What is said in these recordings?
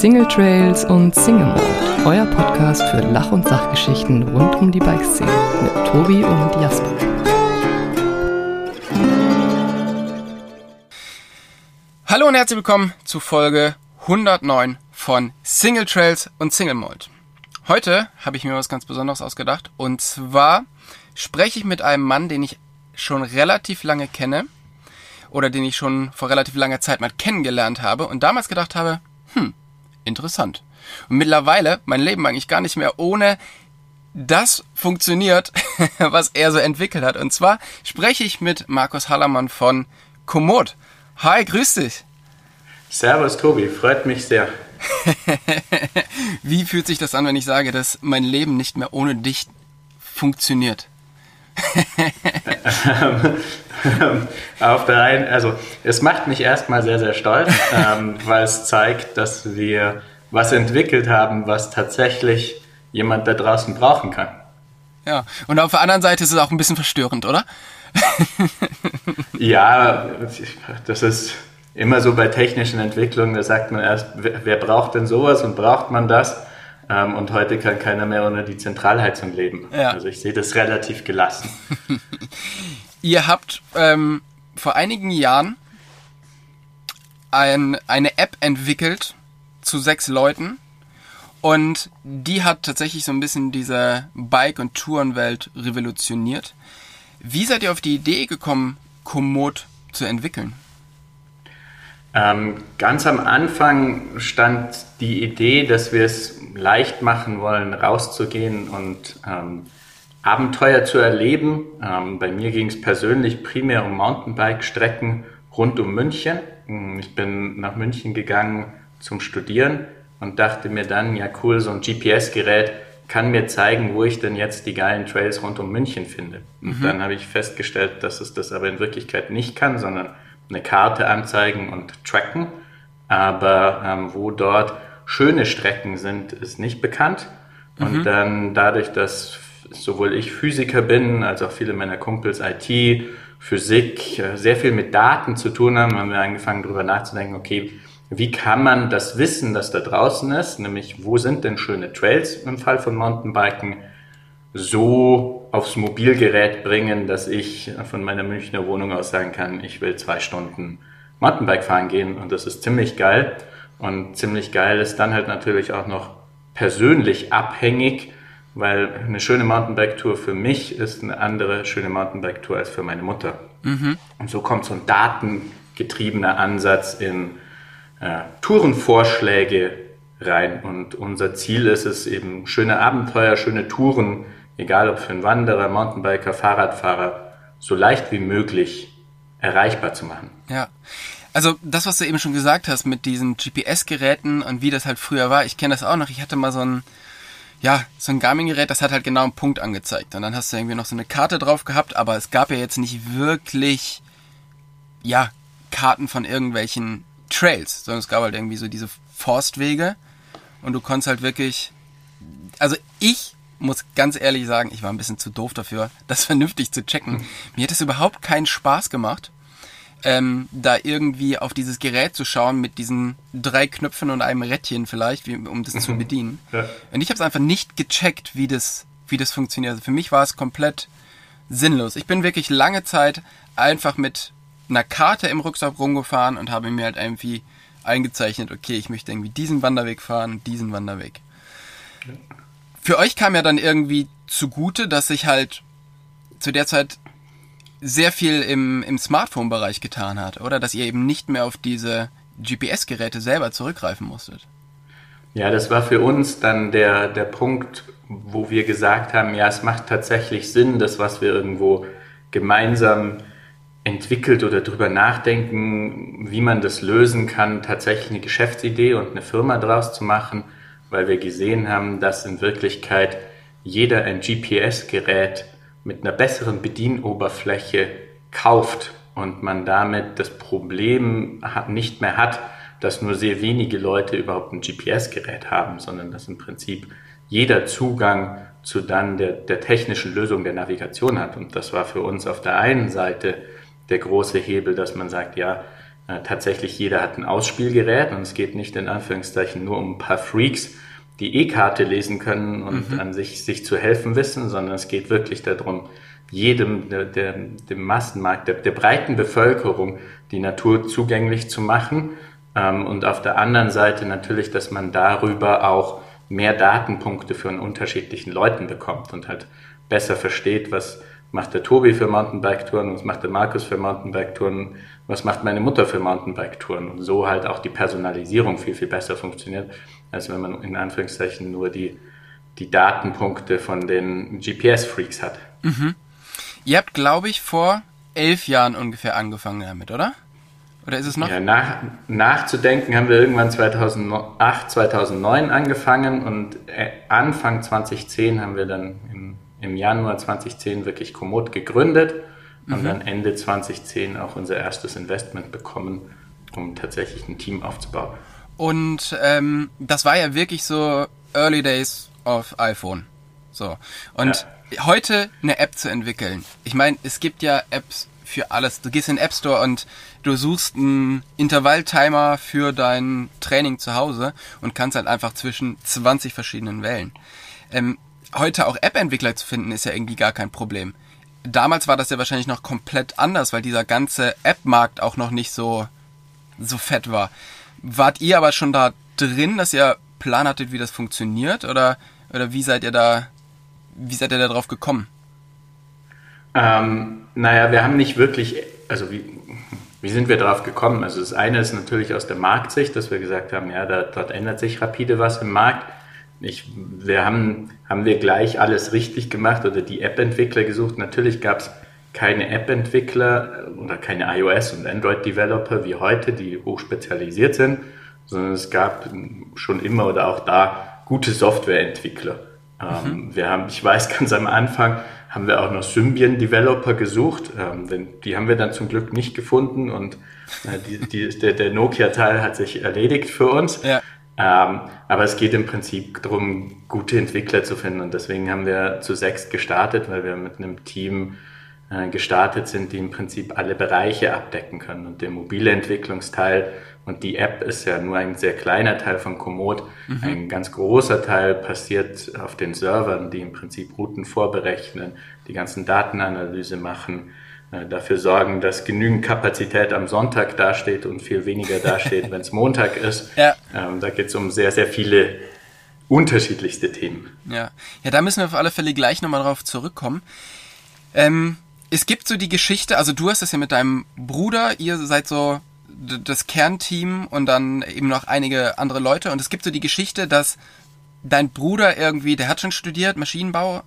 Single Trails und Single Mode, euer Podcast für Lach- und Sachgeschichten rund um die Bikeszene mit Tobi und Jasper. Hallo und herzlich willkommen zu Folge 109 von Single Trails und Single Mode. Heute habe ich mir was ganz Besonderes ausgedacht und zwar spreche ich mit einem Mann, den ich schon relativ lange kenne oder den ich schon vor relativ langer Zeit mal kennengelernt habe und damals gedacht habe, hm, interessant. Und mittlerweile mein Leben eigentlich gar nicht mehr ohne das funktioniert, was er so entwickelt hat. Und zwar spreche ich mit Markus Hallermann von Komoot. Hi, grüß dich. Servus Tobi, freut mich sehr. Wie fühlt sich das an, wenn ich sage, dass mein Leben nicht mehr ohne dich funktioniert? Auf der einen, also es macht mich erstmal sehr, sehr stolz, ähm, weil es zeigt, dass wir was entwickelt haben, was tatsächlich jemand da draußen brauchen kann. Ja, und auf der anderen Seite ist es auch ein bisschen verstörend, oder? ja, das ist immer so bei technischen Entwicklungen, da sagt man erst, wer, wer braucht denn sowas und braucht man das? Ähm, und heute kann keiner mehr ohne die Zentralheizung leben. Ja. Also ich sehe das relativ gelassen. Ihr habt ähm, vor einigen Jahren ein, eine App entwickelt zu sechs Leuten und die hat tatsächlich so ein bisschen diese Bike- und Tourenwelt revolutioniert. Wie seid ihr auf die Idee gekommen, Komoot zu entwickeln? Ähm, ganz am Anfang stand die Idee, dass wir es leicht machen wollen, rauszugehen und ähm, Abenteuer zu erleben. Ähm, bei mir ging es persönlich primär um Mountainbike-Strecken rund um München. Ähm, ich bin nach München gegangen zum Studieren und dachte mir dann, ja cool, so ein GPS-Gerät kann mir zeigen, wo ich denn jetzt die geilen Trails rund um München finde. Und mhm. dann habe ich festgestellt, dass es das aber in Wirklichkeit nicht kann, sondern eine Karte anzeigen und tracken. Aber ähm, wo dort schöne Strecken sind, ist nicht bekannt. Und mhm. dann dadurch, dass sowohl ich Physiker bin, als auch viele meiner Kumpels IT, Physik, äh, sehr viel mit Daten zu tun haben, haben wir angefangen darüber nachzudenken, okay, wie kann man das Wissen, das da draußen ist, nämlich wo sind denn schöne Trails im Fall von Mountainbiken, so aufs Mobilgerät bringen, dass ich von meiner Münchner Wohnung aus sagen kann, ich will zwei Stunden Mountainbike fahren gehen und das ist ziemlich geil. Und ziemlich geil ist dann halt natürlich auch noch persönlich abhängig, weil eine schöne Mountainbike-Tour für mich ist eine andere schöne Mountainbike-Tour als für meine Mutter. Mhm. Und so kommt so ein datengetriebener Ansatz in äh, Tourenvorschläge rein. Und unser Ziel ist es eben, schöne Abenteuer, schöne Touren egal ob für einen Wanderer, Mountainbiker, Fahrradfahrer, so leicht wie möglich erreichbar zu machen. Ja. Also das, was du eben schon gesagt hast mit diesen GPS-Geräten und wie das halt früher war, ich kenne das auch noch. Ich hatte mal so ein, ja, so ein Garmin-Gerät, das hat halt genau einen Punkt angezeigt. Und dann hast du irgendwie noch so eine Karte drauf gehabt, aber es gab ja jetzt nicht wirklich, ja, Karten von irgendwelchen Trails, sondern es gab halt irgendwie so diese Forstwege und du konntest halt wirklich, also ich muss ganz ehrlich sagen, ich war ein bisschen zu doof dafür, das vernünftig zu checken. Mir hat es überhaupt keinen Spaß gemacht, ähm, da irgendwie auf dieses Gerät zu schauen mit diesen drei Knöpfen und einem Rädchen vielleicht, wie, um das zu mhm. bedienen. Ja. Und ich habe es einfach nicht gecheckt, wie das, wie das funktioniert. Also für mich war es komplett sinnlos. Ich bin wirklich lange Zeit einfach mit einer Karte im Rucksack rumgefahren und habe mir halt irgendwie eingezeichnet, okay, ich möchte irgendwie diesen Wanderweg fahren, diesen Wanderweg. Ja für euch kam ja dann irgendwie zugute, dass sich halt zu der Zeit sehr viel im, im Smartphone-Bereich getan hat, oder? Dass ihr eben nicht mehr auf diese GPS-Geräte selber zurückgreifen musstet. Ja, das war für uns dann der, der Punkt, wo wir gesagt haben, ja, es macht tatsächlich Sinn, das, was wir irgendwo gemeinsam entwickelt oder drüber nachdenken, wie man das lösen kann, tatsächlich eine Geschäftsidee und eine Firma draus zu machen – weil wir gesehen haben, dass in Wirklichkeit jeder ein GPS-Gerät mit einer besseren Bedienoberfläche kauft und man damit das Problem nicht mehr hat, dass nur sehr wenige Leute überhaupt ein GPS-Gerät haben, sondern dass im Prinzip jeder Zugang zu dann der, der technischen Lösung der Navigation hat. Und das war für uns auf der einen Seite der große Hebel, dass man sagt, ja, tatsächlich jeder hat ein Ausspielgerät und es geht nicht in Anführungszeichen nur um ein paar Freaks, die E-Karte lesen können und mhm. an sich, sich zu helfen wissen, sondern es geht wirklich darum, jedem, der, der, dem Massenmarkt, der, der breiten Bevölkerung die Natur zugänglich zu machen. Ähm, und auf der anderen Seite natürlich, dass man darüber auch mehr Datenpunkte von unterschiedlichen Leuten bekommt und halt besser versteht, was macht der Tobi für Mountainbike-Touren, was macht der Markus für Mountainbike-Touren, was macht meine Mutter für Mountainbike-Touren und so halt auch die Personalisierung viel, viel besser funktioniert, als wenn man in Anführungszeichen nur die, die Datenpunkte von den GPS-Freaks hat. Mhm. Ihr habt, glaube ich, vor elf Jahren ungefähr angefangen damit, oder? Oder ist es noch? Ja, nach, nachzudenken haben wir irgendwann 2008, 2009 angefangen und äh, Anfang 2010 haben wir dann im, im Januar 2010 wirklich Komoot gegründet mhm. und dann Ende 2010 auch unser erstes Investment bekommen, um tatsächlich ein Team aufzubauen. Und ähm, das war ja wirklich so Early Days of iPhone. So. Und ja. heute eine App zu entwickeln. Ich meine, es gibt ja Apps für alles. Du gehst in den App Store und du suchst einen Intervalltimer für dein Training zu Hause und kannst halt einfach zwischen 20 verschiedenen wählen. Ähm, heute auch App-Entwickler zu finden, ist ja irgendwie gar kein Problem. Damals war das ja wahrscheinlich noch komplett anders, weil dieser ganze App-Markt auch noch nicht so, so fett war. Wart ihr aber schon da drin, dass ihr Plan hattet, wie das funktioniert? Oder, oder wie seid ihr da, wie seid ihr da drauf gekommen? Ähm, naja, wir haben nicht wirklich, also wie, wie sind wir darauf gekommen? Also das eine ist natürlich aus der Marktsicht, dass wir gesagt haben, ja, da, dort ändert sich rapide was im Markt. Ich, wir haben, haben wir gleich alles richtig gemacht oder die App-Entwickler gesucht. Natürlich gab es keine App-Entwickler oder keine iOS- und Android-Developer wie heute, die hochspezialisiert sind, sondern es gab schon immer oder auch da gute Softwareentwickler. Ähm, mhm. wir haben, ich weiß ganz am Anfang, haben wir auch noch Symbian-Developer gesucht. Ähm, denn die haben wir dann zum Glück nicht gefunden und äh, die, die, der, der Nokia-Teil hat sich erledigt für uns. Ja. Ähm, aber es geht im Prinzip darum, gute Entwickler zu finden und deswegen haben wir zu sechs gestartet, weil wir mit einem Team äh, gestartet sind, die im Prinzip alle Bereiche abdecken können. Und der mobile Entwicklungsteil und die App ist ja nur ein sehr kleiner Teil von Komoot. Mhm. Ein ganz großer Teil passiert auf den Servern, die im Prinzip Routen vorberechnen, die ganzen Datenanalyse machen, dafür sorgen, dass genügend Kapazität am Sonntag dasteht und viel weniger dasteht, wenn es Montag ist. Ja. Ähm, da geht es um sehr, sehr viele unterschiedlichste Themen. Ja. ja, da müssen wir auf alle Fälle gleich nochmal drauf zurückkommen. Ähm, es gibt so die Geschichte, also du hast das ja mit deinem Bruder, ihr seid so das Kernteam und dann eben noch einige andere Leute und es gibt so die Geschichte, dass dein Bruder irgendwie, der hat schon studiert, Maschinenbau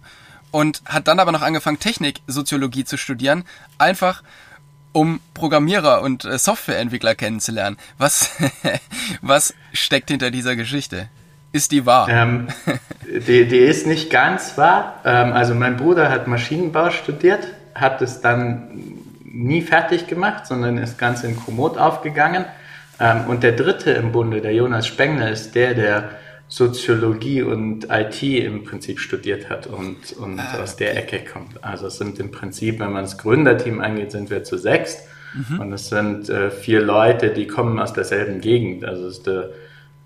und hat dann aber noch angefangen, Techniksoziologie zu studieren, einfach um Programmierer und äh, Softwareentwickler kennenzulernen. Was, was steckt hinter dieser Geschichte? Ist die wahr? Ähm, die, die ist nicht ganz wahr. Ähm, also mein Bruder hat Maschinenbau studiert hat es dann nie fertig gemacht, sondern ist ganz in Komoot aufgegangen. Ähm, und der dritte im Bunde, der Jonas Spengler, ist der, der Soziologie und IT im Prinzip studiert hat und, und ah, aus der Ecke kommt. Also es sind im Prinzip, wenn man das Gründerteam angeht, sind wir zu sechst. Mhm. Und es sind äh, vier Leute, die kommen aus derselben Gegend. Also es ist der,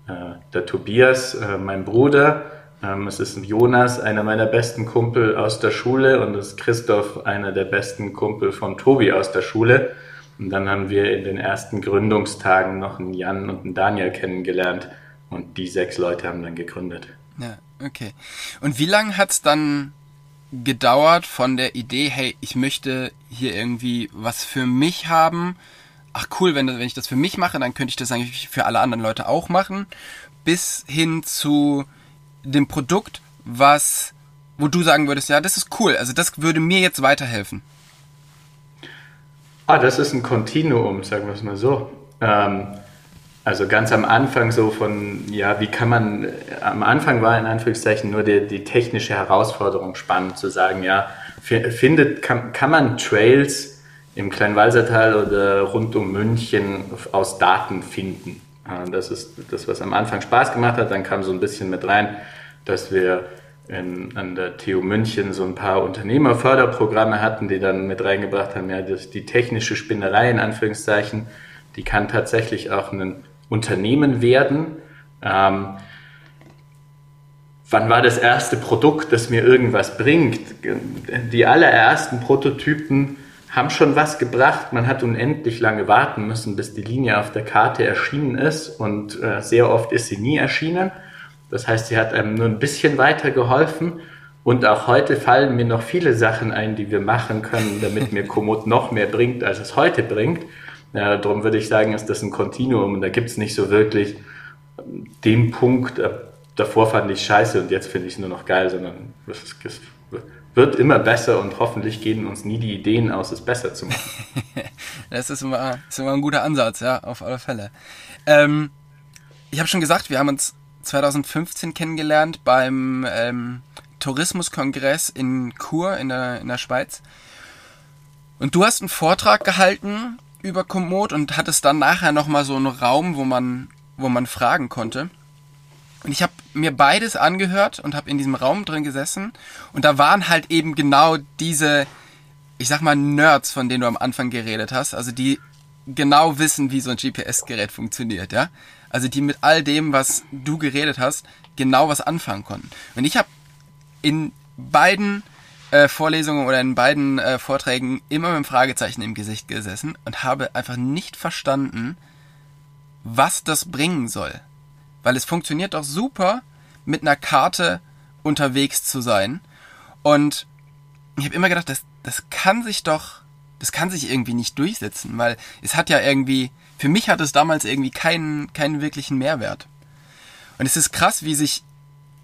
äh, der Tobias, äh, mein Bruder, ähm, es ist Jonas, einer meiner besten Kumpel aus der Schule und es ist Christoph, einer der besten Kumpel von Tobi aus der Schule. Und dann haben wir in den ersten Gründungstagen noch einen Jan und einen Daniel kennengelernt und die sechs Leute haben dann gegründet. Ja, okay. Und wie lange hat es dann gedauert von der Idee, hey, ich möchte hier irgendwie was für mich haben? Ach cool, wenn, wenn ich das für mich mache, dann könnte ich das eigentlich für alle anderen Leute auch machen. Bis hin zu, dem Produkt, was, wo du sagen würdest, ja, das ist cool, also das würde mir jetzt weiterhelfen? Ah, das ist ein Kontinuum, sagen wir es mal so. Ähm, also ganz am Anfang so von, ja, wie kann man, am Anfang war in Anführungszeichen nur die, die technische Herausforderung spannend zu sagen, ja, findet, kann, kann man Trails im Kleinwalsertal oder rund um München aus Daten finden? Das ist das, was am Anfang Spaß gemacht hat. Dann kam so ein bisschen mit rein, dass wir in, an der TU München so ein paar Unternehmerförderprogramme hatten, die dann mit reingebracht haben, ja, das, die technische Spinnerei in Anführungszeichen, die kann tatsächlich auch ein Unternehmen werden. Ähm, wann war das erste Produkt, das mir irgendwas bringt? Die allerersten Prototypen haben schon was gebracht. Man hat unendlich lange warten müssen, bis die Linie auf der Karte erschienen ist und äh, sehr oft ist sie nie erschienen. Das heißt, sie hat einem nur ein bisschen weitergeholfen. Und auch heute fallen mir noch viele Sachen ein, die wir machen können, damit mir Komoot noch mehr bringt, als es heute bringt. Ja, darum würde ich sagen, ist das ein Kontinuum und da gibt es nicht so wirklich den Punkt, äh, davor fand ich scheiße und jetzt finde ich es nur noch geil, sondern es, es wird immer besser und hoffentlich gehen uns nie die Ideen aus, es besser zu machen. das ist immer, ist immer ein guter Ansatz, ja, auf alle Fälle. Ähm, ich habe schon gesagt, wir haben uns 2015 kennengelernt beim ähm, Tourismuskongress in Chur in der, in der Schweiz. Und du hast einen Vortrag gehalten über Komoot und hattest dann nachher nochmal so einen Raum, wo man, wo man fragen konnte. Und ich habe mir beides angehört und habe in diesem Raum drin gesessen und da waren halt eben genau diese, ich sag mal, Nerds, von denen du am Anfang geredet hast, also die genau wissen, wie so ein GPS-Gerät funktioniert, ja. Also die mit all dem, was du geredet hast, genau was anfangen konnten. Und ich habe in beiden äh, Vorlesungen oder in beiden äh, Vorträgen immer mit einem Fragezeichen im Gesicht gesessen und habe einfach nicht verstanden, was das bringen soll. Weil es funktioniert doch super, mit einer Karte unterwegs zu sein. Und ich habe immer gedacht, das, das kann sich doch, das kann sich irgendwie nicht durchsetzen, weil es hat ja irgendwie, für mich hat es damals irgendwie keinen, keinen wirklichen Mehrwert. Und es ist krass, wie sich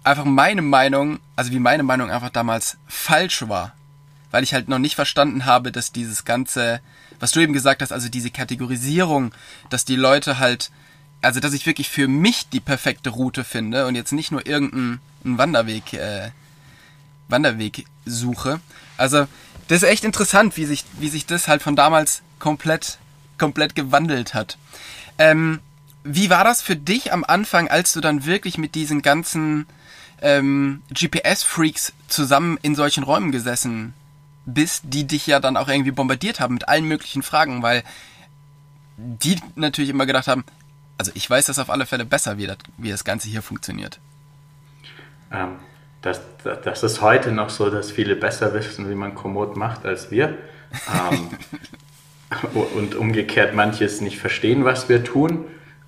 einfach meine Meinung, also wie meine Meinung einfach damals falsch war. Weil ich halt noch nicht verstanden habe, dass dieses ganze, was du eben gesagt hast, also diese Kategorisierung, dass die Leute halt also dass ich wirklich für mich die perfekte Route finde und jetzt nicht nur irgendeinen Wanderweg, äh, Wanderweg suche. Also das ist echt interessant, wie sich, wie sich das halt von damals komplett, komplett gewandelt hat. Ähm, wie war das für dich am Anfang, als du dann wirklich mit diesen ganzen ähm, GPS-Freaks zusammen in solchen Räumen gesessen bist, die dich ja dann auch irgendwie bombardiert haben mit allen möglichen Fragen, weil die natürlich immer gedacht haben, also ich weiß das auf alle Fälle besser, wie das, wie das Ganze hier funktioniert. Ähm, das, das ist heute noch so, dass viele besser wissen, wie man Komoot macht als wir. Ähm, und umgekehrt manches nicht verstehen, was wir tun.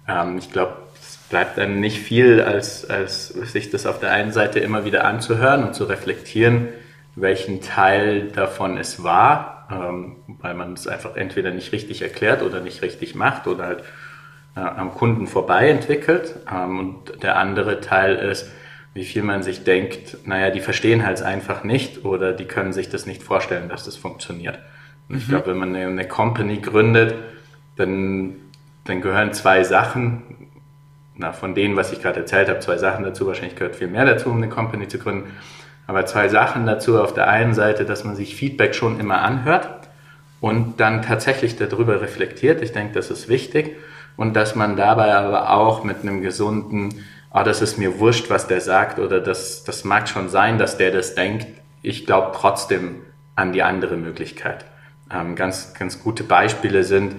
Ähm, ich glaube, bleibt dann nicht viel, als, als sich das auf der einen Seite immer wieder anzuhören und zu reflektieren, welchen Teil davon es war, ähm, weil man es einfach entweder nicht richtig erklärt oder nicht richtig macht oder halt äh, am Kunden vorbei entwickelt. Ähm, und der andere Teil ist, wie viel man sich denkt, naja, die verstehen halt einfach nicht oder die können sich das nicht vorstellen, dass das funktioniert. Und mhm. ich glaube, wenn man eine, eine Company gründet, dann, dann gehören zwei Sachen, na, von denen, was ich gerade erzählt habe, zwei Sachen dazu. Wahrscheinlich gehört viel mehr dazu, um eine Company zu gründen. Aber zwei Sachen dazu. Auf der einen Seite, dass man sich Feedback schon immer anhört und dann tatsächlich darüber reflektiert. Ich denke, das ist wichtig und dass man dabei aber auch mit einem gesunden, ah, das ist mir wurscht, was der sagt oder das, das mag schon sein, dass der das denkt. Ich glaube trotzdem an die andere Möglichkeit. Ähm, ganz, ganz gute Beispiele sind,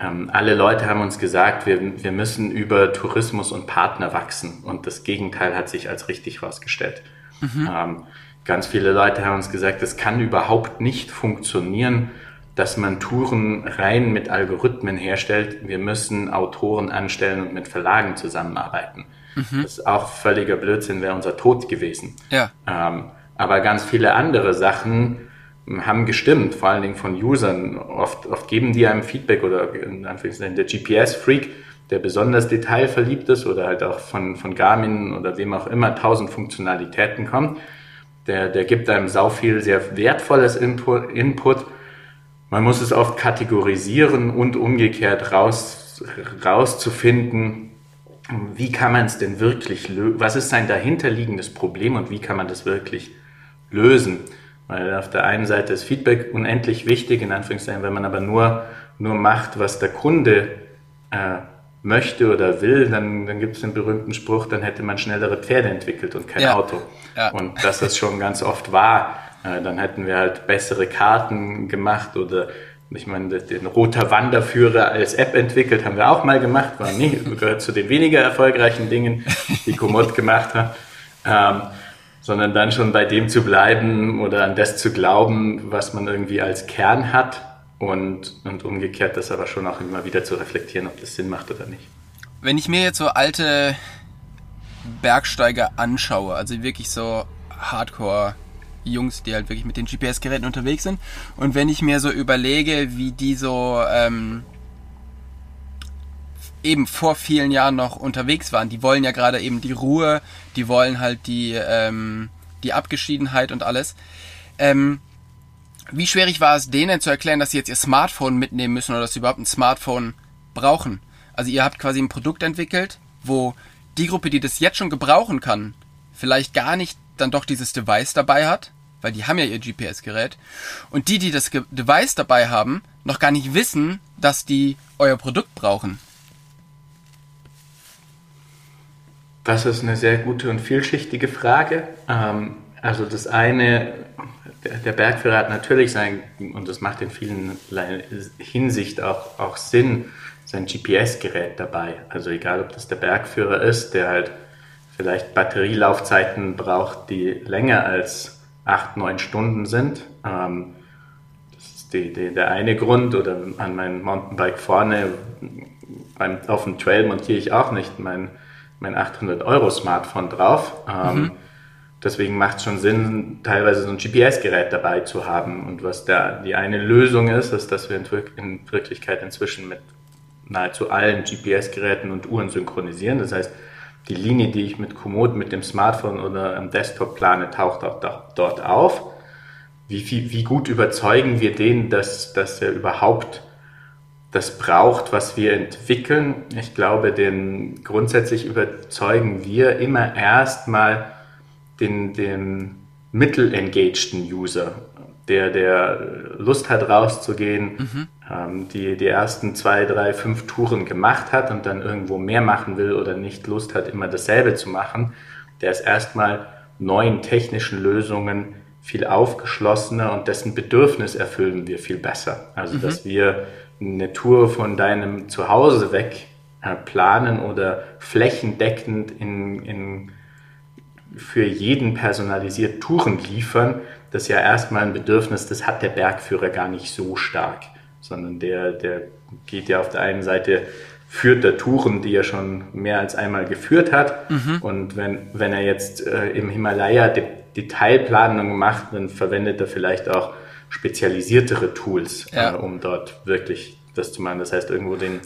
ähm, alle Leute haben uns gesagt, wir, wir müssen über Tourismus und Partner wachsen und das Gegenteil hat sich als richtig herausgestellt. Mhm. Ähm, ganz viele Leute haben uns gesagt, das kann überhaupt nicht funktionieren, dass man Touren rein mit Algorithmen herstellt. Wir müssen Autoren anstellen und mit Verlagen zusammenarbeiten. Mhm. Das ist auch völliger Blödsinn, wäre unser Tod gewesen. Ja. Ähm, aber ganz viele andere Sachen haben gestimmt, vor allen Dingen von Usern. Oft, oft geben die einem Feedback oder in Anführungszeichen der GPS-Freak, der besonders detailverliebt ist oder halt auch von, von Garmin oder wem auch immer tausend Funktionalitäten kommt. Der, der gibt einem sau viel sehr wertvolles Input, Input man muss es oft kategorisieren und umgekehrt raus, rauszufinden, wie kann man es denn wirklich lösen? Was ist sein dahinterliegendes Problem und wie kann man das wirklich lösen? Weil auf der einen Seite ist Feedback unendlich wichtig, in Anführungszeichen, wenn man aber nur, nur macht, was der Kunde äh, möchte oder will, dann, dann gibt es den berühmten Spruch, dann hätte man schnellere Pferde entwickelt und kein ja. Auto. Ja. Und das ist schon ganz oft wahr. Äh, dann hätten wir halt bessere Karten gemacht oder Ich meine, den Roter Wanderführer als App entwickelt haben wir auch mal gemacht, war nie, gehört zu den weniger erfolgreichen Dingen, die Komoot gemacht hat. Ähm, sondern dann schon bei dem zu bleiben oder an das zu glauben, was man irgendwie als Kern hat und, und umgekehrt das aber schon auch immer wieder zu reflektieren, ob das Sinn macht oder nicht. Wenn ich mir jetzt so alte Bergsteiger anschaue, also wirklich so Hardcore Jungs, die halt wirklich mit den GPS-Geräten unterwegs sind. Und wenn ich mir so überlege, wie die so ähm, eben vor vielen Jahren noch unterwegs waren, die wollen ja gerade eben die Ruhe, die wollen halt die, ähm, die Abgeschiedenheit und alles. Ähm, wie schwierig war es denen zu erklären, dass sie jetzt ihr Smartphone mitnehmen müssen oder dass sie überhaupt ein Smartphone brauchen? Also ihr habt quasi ein Produkt entwickelt, wo die Gruppe, die das jetzt schon gebrauchen kann, vielleicht gar nicht dann doch dieses Device dabei hat, weil die haben ja ihr GPS-Gerät. Und die, die das Device dabei haben, noch gar nicht wissen, dass die euer Produkt brauchen. Das ist eine sehr gute und vielschichtige Frage. Ähm, also das eine, der Bergführer hat natürlich sein, und das macht in vielen Hinsicht auch, auch Sinn, sein GPS-Gerät dabei. Also egal, ob das der Bergführer ist, der halt vielleicht Batterielaufzeiten braucht, die länger als acht, neun Stunden sind. Ähm, das ist die, die, der eine Grund. Oder an meinem Mountainbike vorne beim, auf dem Trail montiere ich auch nicht mein, mein 800-Euro-Smartphone drauf. Ähm, mhm. Deswegen macht es schon Sinn, teilweise so ein GPS-Gerät dabei zu haben. Und was da die eine Lösung ist, ist, dass wir in, in Wirklichkeit inzwischen mit nahezu allen GPS-Geräten und Uhren synchronisieren. Das heißt, die Linie, die ich mit Komoot, mit dem Smartphone oder am Desktop plane, taucht auch dort auf. Wie, viel, wie gut überzeugen wir den, dass, dass er überhaupt das braucht, was wir entwickeln? Ich glaube, den grundsätzlich überzeugen wir immer erstmal den, den mittelengagten User der, der Lust hat, rauszugehen, mhm. ähm, die die ersten zwei, drei, fünf Touren gemacht hat und dann irgendwo mehr machen will oder nicht Lust hat, immer dasselbe zu machen, der ist erstmal neuen technischen Lösungen viel aufgeschlossener und dessen Bedürfnis erfüllen wir viel besser. Also, mhm. dass wir eine Tour von deinem Zuhause weg äh, planen oder flächendeckend in, in, für jeden personalisiert Touren liefern, das ist ja erstmal ein Bedürfnis, das hat der Bergführer gar nicht so stark, sondern der, der geht ja auf der einen Seite, führt der Touren, die er schon mehr als einmal geführt hat. Mhm. Und wenn, wenn er jetzt äh, im Himalaya De Detailplanung macht, dann verwendet er vielleicht auch spezialisiertere Tools, ja. äh, um dort wirklich das zu machen. Das heißt, irgendwo den,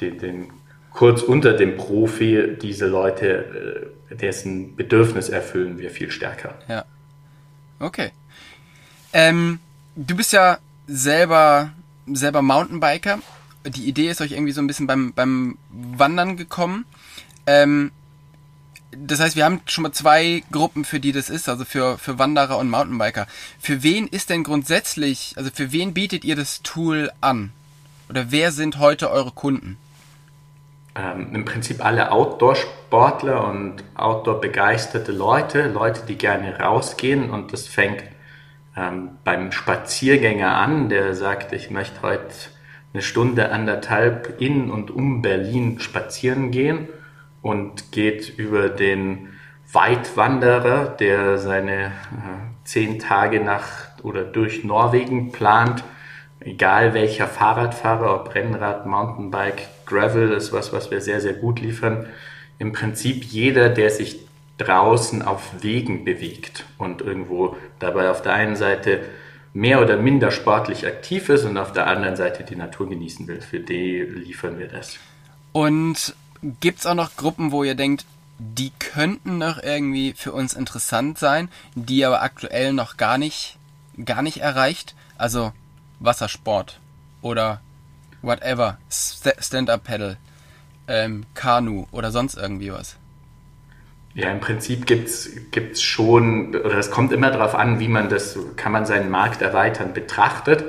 den, den kurz unter dem Profi diese Leute, äh, dessen Bedürfnis erfüllen wir viel stärker. Ja. Okay. Ähm, du bist ja selber, selber Mountainbiker. Die Idee ist euch irgendwie so ein bisschen beim, beim Wandern gekommen. Ähm, das heißt, wir haben schon mal zwei Gruppen, für die das ist, also für, für Wanderer und Mountainbiker. Für wen ist denn grundsätzlich, also für wen bietet ihr das Tool an? Oder wer sind heute eure Kunden? ähm, im Prinzip alle Outdoor-Sportler und Outdoor-begeisterte Leute, Leute, die gerne rausgehen und das fängt ähm, beim Spaziergänger an, der sagt, ich möchte heute eine Stunde, anderthalb in und um Berlin spazieren gehen und geht über den Weitwanderer, der seine äh, zehn Tage nach oder durch Norwegen plant, egal welcher Fahrradfahrer, ob Rennrad, Mountainbike, Gravel ist was, was wir sehr, sehr gut liefern. Im Prinzip jeder, der sich draußen auf Wegen bewegt und irgendwo dabei auf der einen Seite mehr oder minder sportlich aktiv ist und auf der anderen Seite die Natur genießen will. Für die liefern wir das. Und gibt es auch noch Gruppen, wo ihr denkt, die könnten noch irgendwie für uns interessant sein, die aber aktuell noch gar nicht, gar nicht erreicht? Also Wassersport oder whatever, Stand-Up-Pedal, ähm, Kanu oder sonst irgendwie was? Ja, im Prinzip gibt es schon, oder es kommt immer darauf an, wie man das, kann man seinen Markt erweitern, betrachtet.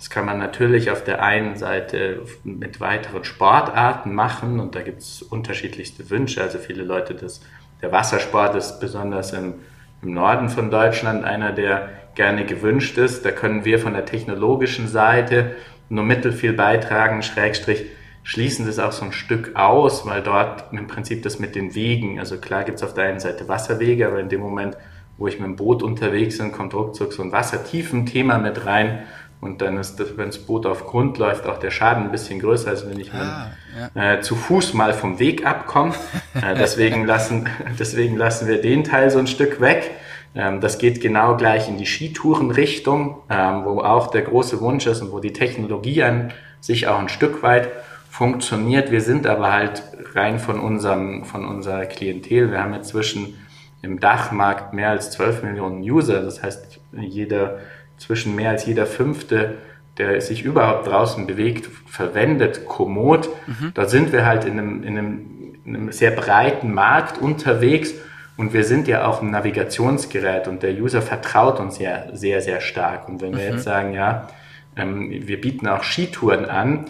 Das kann man natürlich auf der einen Seite mit weiteren Sportarten machen und da gibt es unterschiedlichste Wünsche. Also viele Leute, das, der Wassersport ist besonders im im Norden von Deutschland einer, der gerne gewünscht ist. Da können wir von der technologischen Seite nur mittelfiel beitragen, Schrägstrich schließen das auch so ein Stück aus, weil dort im Prinzip das mit den Wegen, also klar gibt es auf der einen Seite Wasserwege, aber in dem Moment, wo ich mit dem Boot unterwegs bin, kommt ruckzuck so ein Wassertiefen-Thema mit rein und dann ist das, wenn das Boot auf Grund läuft, auch der Schaden ein bisschen größer, als wenn ich ah, ja. äh, zu Fuß mal vom Weg abkomme. äh, deswegen, lassen, deswegen lassen wir den Teil so ein Stück weg. Ähm, das geht genau gleich in die Skitourenrichtung, ähm, wo auch der große Wunsch ist und wo die Technologie an sich auch ein Stück weit funktioniert. Wir sind aber halt rein von unserem, von unserer Klientel. Wir haben inzwischen im Dachmarkt mehr als 12 Millionen User. Das heißt, jeder, zwischen mehr als jeder fünfte, der sich überhaupt draußen bewegt, verwendet Komoot. Mhm. Da sind wir halt in einem, in, einem, in einem sehr breiten Markt unterwegs und wir sind ja auch ein Navigationsgerät und der User vertraut uns ja sehr, sehr stark. Und wenn wir mhm. jetzt sagen, ja, ähm, wir bieten auch Skitouren an,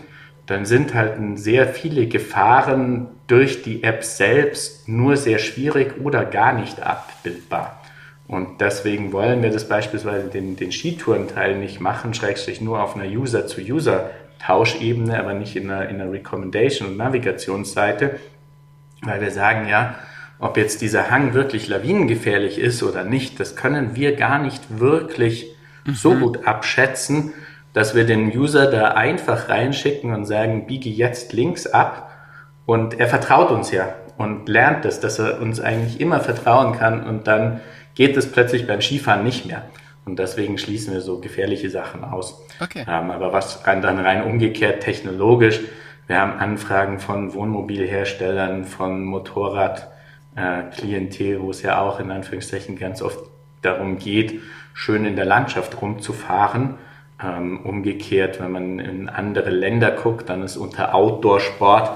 dann sind halt sehr viele Gefahren durch die App selbst nur sehr schwierig oder gar nicht abbildbar. Und deswegen wollen wir das beispielsweise den, den Skitourenteil nicht machen, schrägstrich nur auf einer User-zu-User-Tauschebene, aber nicht in einer, in einer Recommendation- und Navigationsseite, weil wir sagen, ja, ob jetzt dieser Hang wirklich lawinengefährlich ist oder nicht, das können wir gar nicht wirklich mhm. so gut abschätzen, dass wir den User da einfach reinschicken und sagen, biege jetzt links ab und er vertraut uns ja und lernt es, dass er uns eigentlich immer vertrauen kann und dann geht es plötzlich beim Skifahren nicht mehr. Und deswegen schließen wir so gefährliche Sachen aus. Okay. Ähm, aber was dann rein umgekehrt technologisch, wir haben Anfragen von Wohnmobilherstellern, von Motorrad, äh, wo es ja auch in Anführungszeichen ganz oft darum geht, schön in der Landschaft rumzufahren. Ähm, umgekehrt, wenn man in andere Länder guckt, dann ist unter Outdoor-Sport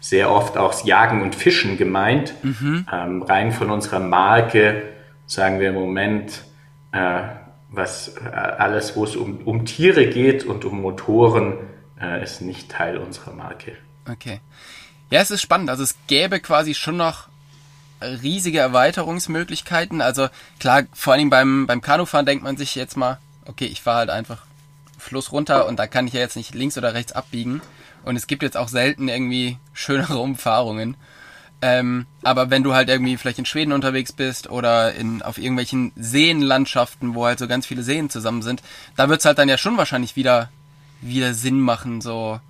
sehr oft auch das Jagen und Fischen gemeint. Mhm. Ähm, rein von unserer Marke sagen wir im Moment, äh, was äh, alles, wo es um, um Tiere geht und um Motoren, äh, ist nicht Teil unserer Marke. Okay. Ja, es ist spannend. Also es gäbe quasi schon noch riesige Erweiterungsmöglichkeiten. Also klar, vor allem beim, beim Kanufahren denkt man sich jetzt mal, okay, ich fahre halt einfach Fluss runter und da kann ich ja jetzt nicht links oder rechts abbiegen. Und es gibt jetzt auch selten irgendwie schönere Umfahrungen. Ähm, aber wenn du halt irgendwie vielleicht in Schweden unterwegs bist oder in, auf irgendwelchen Seenlandschaften, wo halt so ganz viele Seen zusammen sind, da wird's halt dann ja schon wahrscheinlich wieder, wieder Sinn machen, so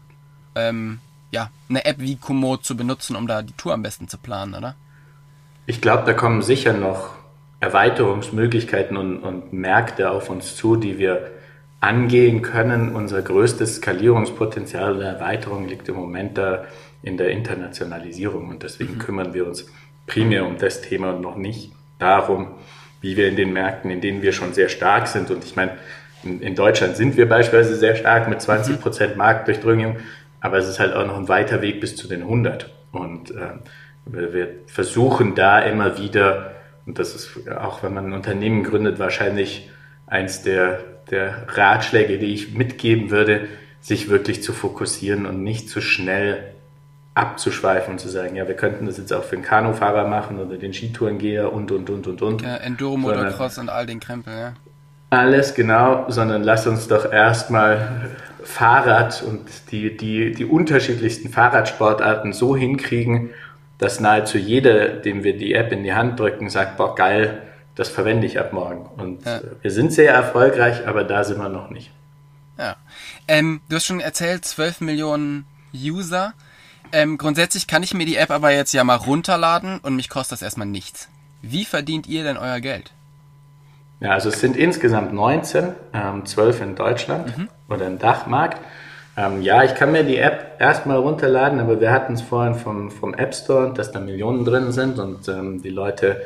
ähm, ja, eine App wie Komoot zu benutzen, um da die Tour am besten zu planen, oder? Ich glaube, da kommen sicher noch Erweiterungsmöglichkeiten und, und Märkte auf uns zu, die wir angehen können. Unser größtes Skalierungspotenzial der Erweiterung liegt im Moment da in der Internationalisierung. Und deswegen mhm. kümmern wir uns primär um das Thema und noch nicht darum, wie wir in den Märkten, in denen wir schon sehr stark sind. Und ich meine, in, in Deutschland sind wir beispielsweise sehr stark mit 20 Prozent Marktdurchdringung, aber es ist halt auch noch ein weiter Weg bis zu den 100 und äh, wir versuchen da immer wieder, und das ist auch, wenn man ein Unternehmen gründet, wahrscheinlich eins der, der Ratschläge, die ich mitgeben würde, sich wirklich zu fokussieren und nicht zu schnell abzuschweifen und zu sagen, ja, wir könnten das jetzt auch für einen Kanufahrer machen oder den Skitourengeher und, und, und, und, und. Ja, Enduro, Motocross und all den Krempel, ja. Alles genau, sondern lass uns doch erstmal Fahrrad und die, die, die unterschiedlichsten Fahrradsportarten so hinkriegen, dass nahezu jeder, dem wir die App in die Hand drücken, sagt, boah, geil, das verwende ich ab morgen. Und ja. wir sind sehr erfolgreich, aber da sind wir noch nicht. Ja. Ähm, du hast schon erzählt, 12 Millionen User. Ähm, grundsätzlich kann ich mir die App aber jetzt ja mal runterladen und mich kostet das erstmal nichts. Wie verdient ihr denn euer Geld? Ja, also es sind insgesamt 19, ähm, 12 in Deutschland mhm. oder im Dachmarkt. Ähm, ja, ich kann mir die App erstmal runterladen, aber wir hatten es vorhin vom, vom App Store, dass da Millionen drin sind und ähm, die Leute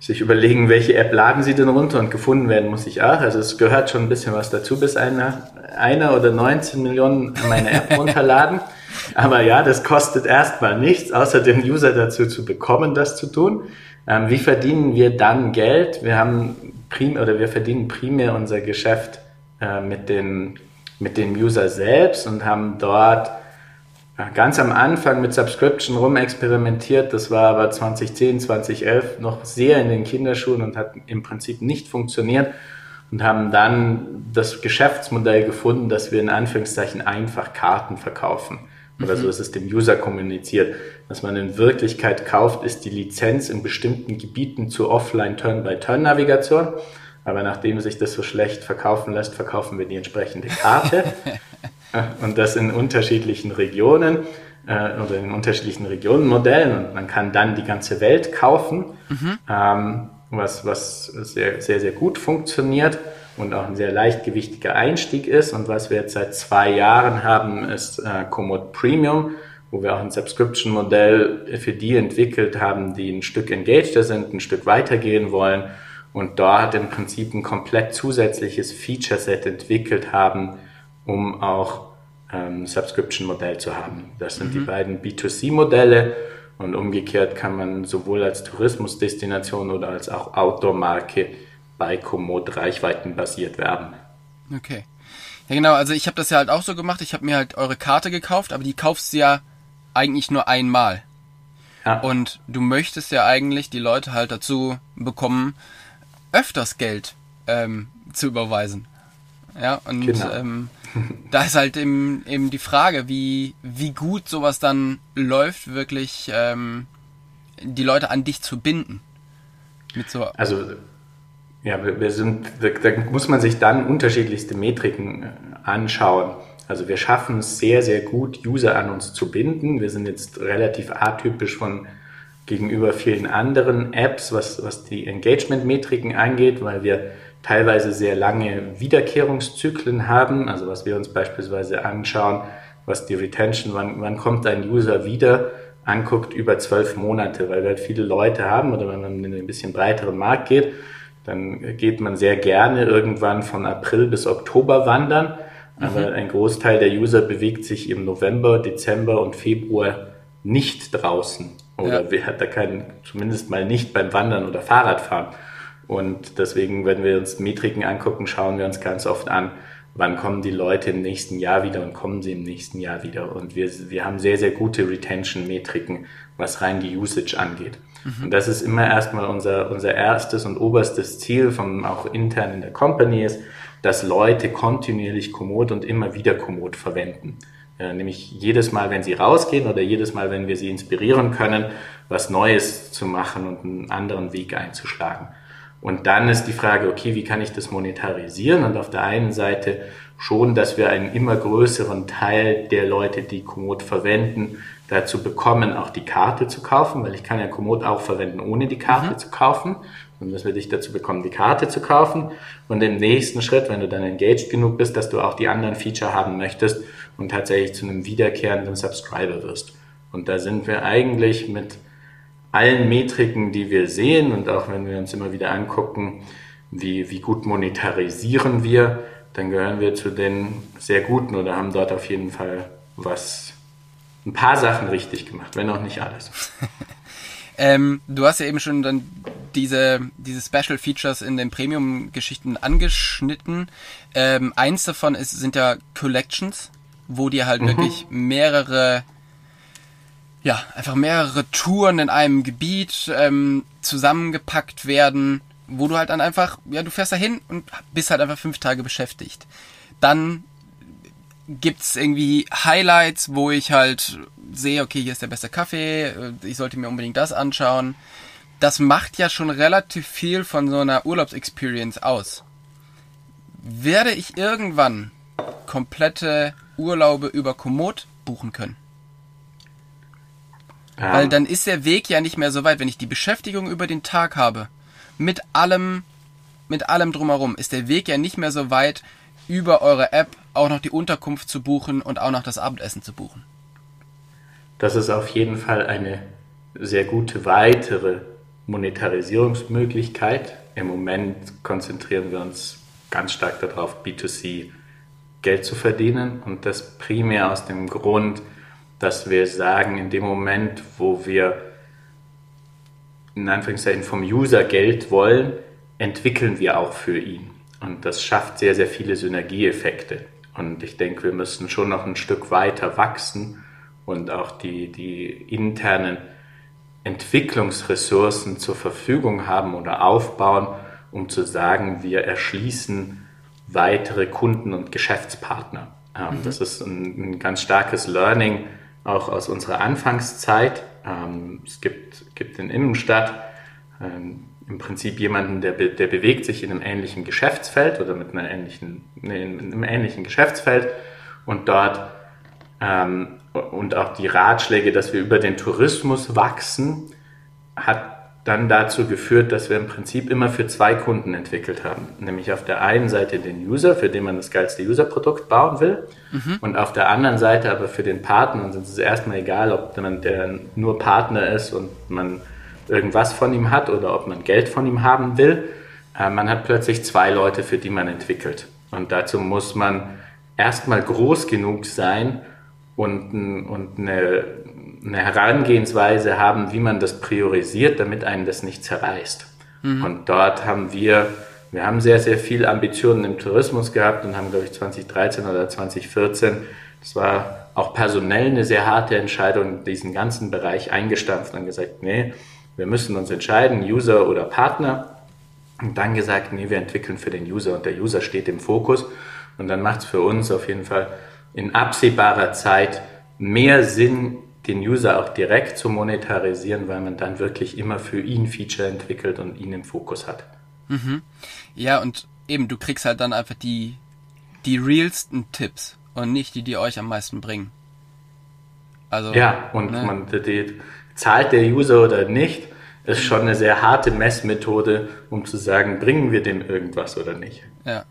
sich überlegen, welche App laden sie denn runter und gefunden werden muss ich auch. Also es gehört schon ein bisschen was dazu, bis einer, einer oder 19 Millionen meine App runterladen. Aber ja, das kostet erstmal nichts, außer den User dazu zu bekommen, das zu tun. Ähm, wie verdienen wir dann Geld? Wir haben prim oder wir verdienen primär unser Geschäft äh, mit den mit dem User selbst und haben dort ganz am Anfang mit Subscription rumexperimentiert. Das war aber 2010, 2011 noch sehr in den Kinderschuhen und hat im Prinzip nicht funktioniert und haben dann das Geschäftsmodell gefunden, dass wir in Anführungszeichen einfach Karten verkaufen. Oder mhm. so ist es dem User kommuniziert. Was man in Wirklichkeit kauft, ist die Lizenz in bestimmten Gebieten zur Offline-Turn-by-Turn-Navigation. Aber nachdem sich das so schlecht verkaufen lässt, verkaufen wir die entsprechende Karte. und das in unterschiedlichen Regionen äh, oder in unterschiedlichen Regionenmodellen. Und man kann dann die ganze Welt kaufen. Mhm. Ähm, was, was sehr, sehr, sehr gut funktioniert und auch ein sehr leichtgewichtiger Einstieg ist. Und was wir jetzt seit zwei Jahren haben, ist äh, Komoot Premium, wo wir auch ein Subscription-Modell für die entwickelt haben, die ein Stück engageder sind, ein Stück weitergehen wollen und dort im Prinzip ein komplett zusätzliches Feature-Set entwickelt haben, um auch ähm, Subscription-Modell zu haben. Das sind mhm. die beiden B2C-Modelle und umgekehrt kann man sowohl als Tourismusdestination oder als auch Outdoor-Marke bei Komoot reichweitenbasiert werben. Okay. Ja genau, also ich habe das ja halt auch so gemacht. Ich habe mir halt eure Karte gekauft, aber die kaufst du ja eigentlich nur einmal. Ja. Und du möchtest ja eigentlich die Leute halt dazu bekommen, öfters Geld ähm, zu überweisen. Ja, und genau. ähm, da ist halt eben, eben die Frage, wie, wie gut sowas dann läuft, wirklich ähm, die Leute an dich zu binden. Mit so also ja, wir sind, da, muss man sich dann unterschiedlichste Metriken äh, anschauen. Also wir schaffen es sehr, sehr gut, User an uns zu binden. Wir sind jetzt relativ atypisch von gegenüber vielen anderen Apps, was, was die Engagement-Metriken angeht, weil wir teilweise sehr lange Wiederkehrungszyklen haben. Also was wir uns beispielsweise anschauen, was die Retention, wann, wann kommt ein User wieder, anguckt über zwölf Monate, weil wir halt viele Leute haben oder wenn man in einen bisschen breiteren Markt geht, dann geht man sehr gerne irgendwann von April bis Oktober wandern. Aber mhm. ein Großteil der User bewegt sich im November, Dezember und Februar nicht draußen. Oder ja. hat da keinen, zumindest mal nicht beim Wandern oder Fahrradfahren. Und deswegen, wenn wir uns Metriken angucken, schauen wir uns ganz oft an, wann kommen die Leute im nächsten Jahr wieder und kommen sie im nächsten Jahr wieder. Und wir, wir haben sehr, sehr gute Retention-Metriken, was rein die Usage angeht. Mhm. Und das ist immer erstmal unser, unser erstes und oberstes Ziel, vom, auch intern in der Company ist, dass Leute kontinuierlich Komoot und immer wieder Komoot verwenden. Ja, nämlich jedes Mal, wenn sie rausgehen oder jedes Mal, wenn wir sie inspirieren können, was Neues zu machen und einen anderen Weg einzuschlagen. Und dann ist die Frage, okay, wie kann ich das monetarisieren? Und auf der einen Seite schon, dass wir einen immer größeren Teil der Leute, die Komoot verwenden, dazu bekommen, auch die Karte zu kaufen, weil ich kann ja Komoot auch verwenden, ohne die Karte mhm. zu kaufen. Und dass wir dich dazu bekommen, die Karte zu kaufen. Und im nächsten Schritt, wenn du dann engaged genug bist, dass du auch die anderen Feature haben möchtest und tatsächlich zu einem wiederkehrenden Subscriber wirst. Und da sind wir eigentlich mit allen Metriken, die wir sehen und auch wenn wir uns immer wieder angucken, wie, wie gut monetarisieren wir, dann gehören wir zu den sehr guten oder haben dort auf jeden Fall was, ein paar Sachen richtig gemacht, wenn auch nicht alles. ähm, du hast ja eben schon dann diese, diese Special Features in den Premium-Geschichten angeschnitten. Ähm, eins davon ist, sind ja Collections, wo dir halt mhm. wirklich mehrere ja, einfach mehrere Touren in einem Gebiet ähm, zusammengepackt werden, wo du halt dann einfach, ja, du fährst da hin und bist halt einfach fünf Tage beschäftigt. Dann gibt's irgendwie Highlights, wo ich halt sehe, okay, hier ist der beste Kaffee, äh, ich sollte mir unbedingt das anschauen. Das macht ja schon relativ viel von so einer Urlaubsexperience aus. Werde ich irgendwann komplette Urlaube über Komoot buchen können? Ja. Weil dann ist der Weg ja nicht mehr so weit. Wenn ich die Beschäftigung über den Tag habe, mit allem, mit allem drumherum, ist der Weg ja nicht mehr so weit, über eure App auch noch die Unterkunft zu buchen und auch noch das Abendessen zu buchen. Das ist auf jeden Fall eine sehr gute weitere Monetarisierungsmöglichkeit. Im Moment konzentrieren wir uns ganz stark darauf, B2C Geld zu verdienen und das primär aus dem Grund, dass wir sagen, in dem Moment, wo wir in Anführungszeichen vom User Geld wollen, entwickeln wir auch für ihn. Und das schafft sehr, sehr viele Synergieeffekte. Und ich denke, wir müssen schon noch ein Stück weiter wachsen, und auch die, die internen Entwicklungsressourcen zur Verfügung haben oder aufbauen, um zu sagen, wir erschließen weitere Kunden und Geschäftspartner. Ähm, mhm. Das ist ein, ein, ganz starkes Learning auch aus unserer Anfangszeit. Ähm, es gibt, gibt in Innenstadt ähm, im Prinzip jemanden, der, der bewegt sich in einem ähnlichen Geschäftsfeld oder mit einer ähnlichen, nee, in einem ähnlichen Geschäftsfeld und dort ähm, und auch die Ratschläge, dass wir über den Tourismus wachsen, hat dann dazu geführt, dass wir im Prinzip immer für zwei Kunden entwickelt haben. Nämlich auf der einen Seite den User, für den man das geilste User-Produkt bauen will. Mhm. Und auf der anderen Seite aber für den Partner. Und es ist erstmal egal, ob man der nur Partner ist und man irgendwas von ihm hat oder ob man Geld von ihm haben will. Äh, man hat plötzlich zwei Leute, für die man entwickelt. Und dazu muss man erstmal groß genug sein und, und eine, eine Herangehensweise haben, wie man das priorisiert, damit einen das nicht zerreißt. Mhm. Und dort haben wir, wir haben sehr, sehr viel Ambitionen im Tourismus gehabt und haben, glaube ich, 2013 oder 2014, das war auch personell eine sehr harte Entscheidung, diesen ganzen Bereich eingestampft und gesagt, nee, wir müssen uns entscheiden, User oder Partner. Und dann gesagt, nee, wir entwickeln für den User und der User steht im Fokus. Und dann macht es für uns auf jeden Fall in absehbarer Zeit mehr Sinn, den User auch direkt zu monetarisieren, weil man dann wirklich immer für ihn Feature entwickelt und ihn im Fokus hat. Mhm. Ja, und eben, du kriegst halt dann einfach die, die realsten Tipps und nicht die, die euch am meisten bringen. Also, ja, und ne? man die, zahlt der User oder nicht, ist schon eine sehr harte Messmethode, um zu sagen, bringen wir dem irgendwas oder nicht. Ja.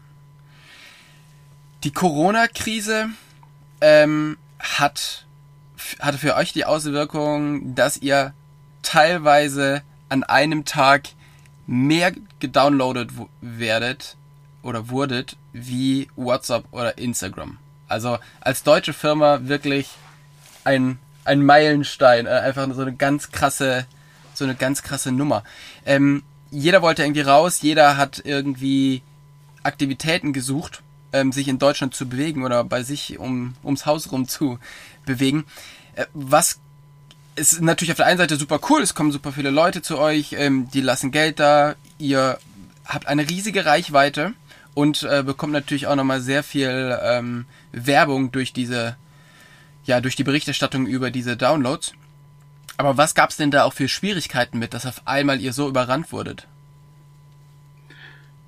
Die Corona-Krise ähm, hat hatte für euch die Auswirkung, dass ihr teilweise an einem Tag mehr gedownloadet werdet oder wurdet wie WhatsApp oder Instagram. Also als deutsche Firma wirklich ein, ein Meilenstein, äh, einfach so eine ganz krasse, so eine ganz krasse Nummer. Ähm, jeder wollte irgendwie raus, jeder hat irgendwie Aktivitäten gesucht, ähm, sich in Deutschland zu bewegen oder bei sich um, ums Haus rum zu bewegen. Äh, was ist natürlich auf der einen Seite super cool, es kommen super viele Leute zu euch, ähm, die lassen Geld da, ihr habt eine riesige Reichweite und äh, bekommt natürlich auch nochmal sehr viel ähm, Werbung durch diese, ja, durch die Berichterstattung über diese Downloads. Aber was gab es denn da auch für Schwierigkeiten mit, dass auf einmal ihr so überrannt wurdet?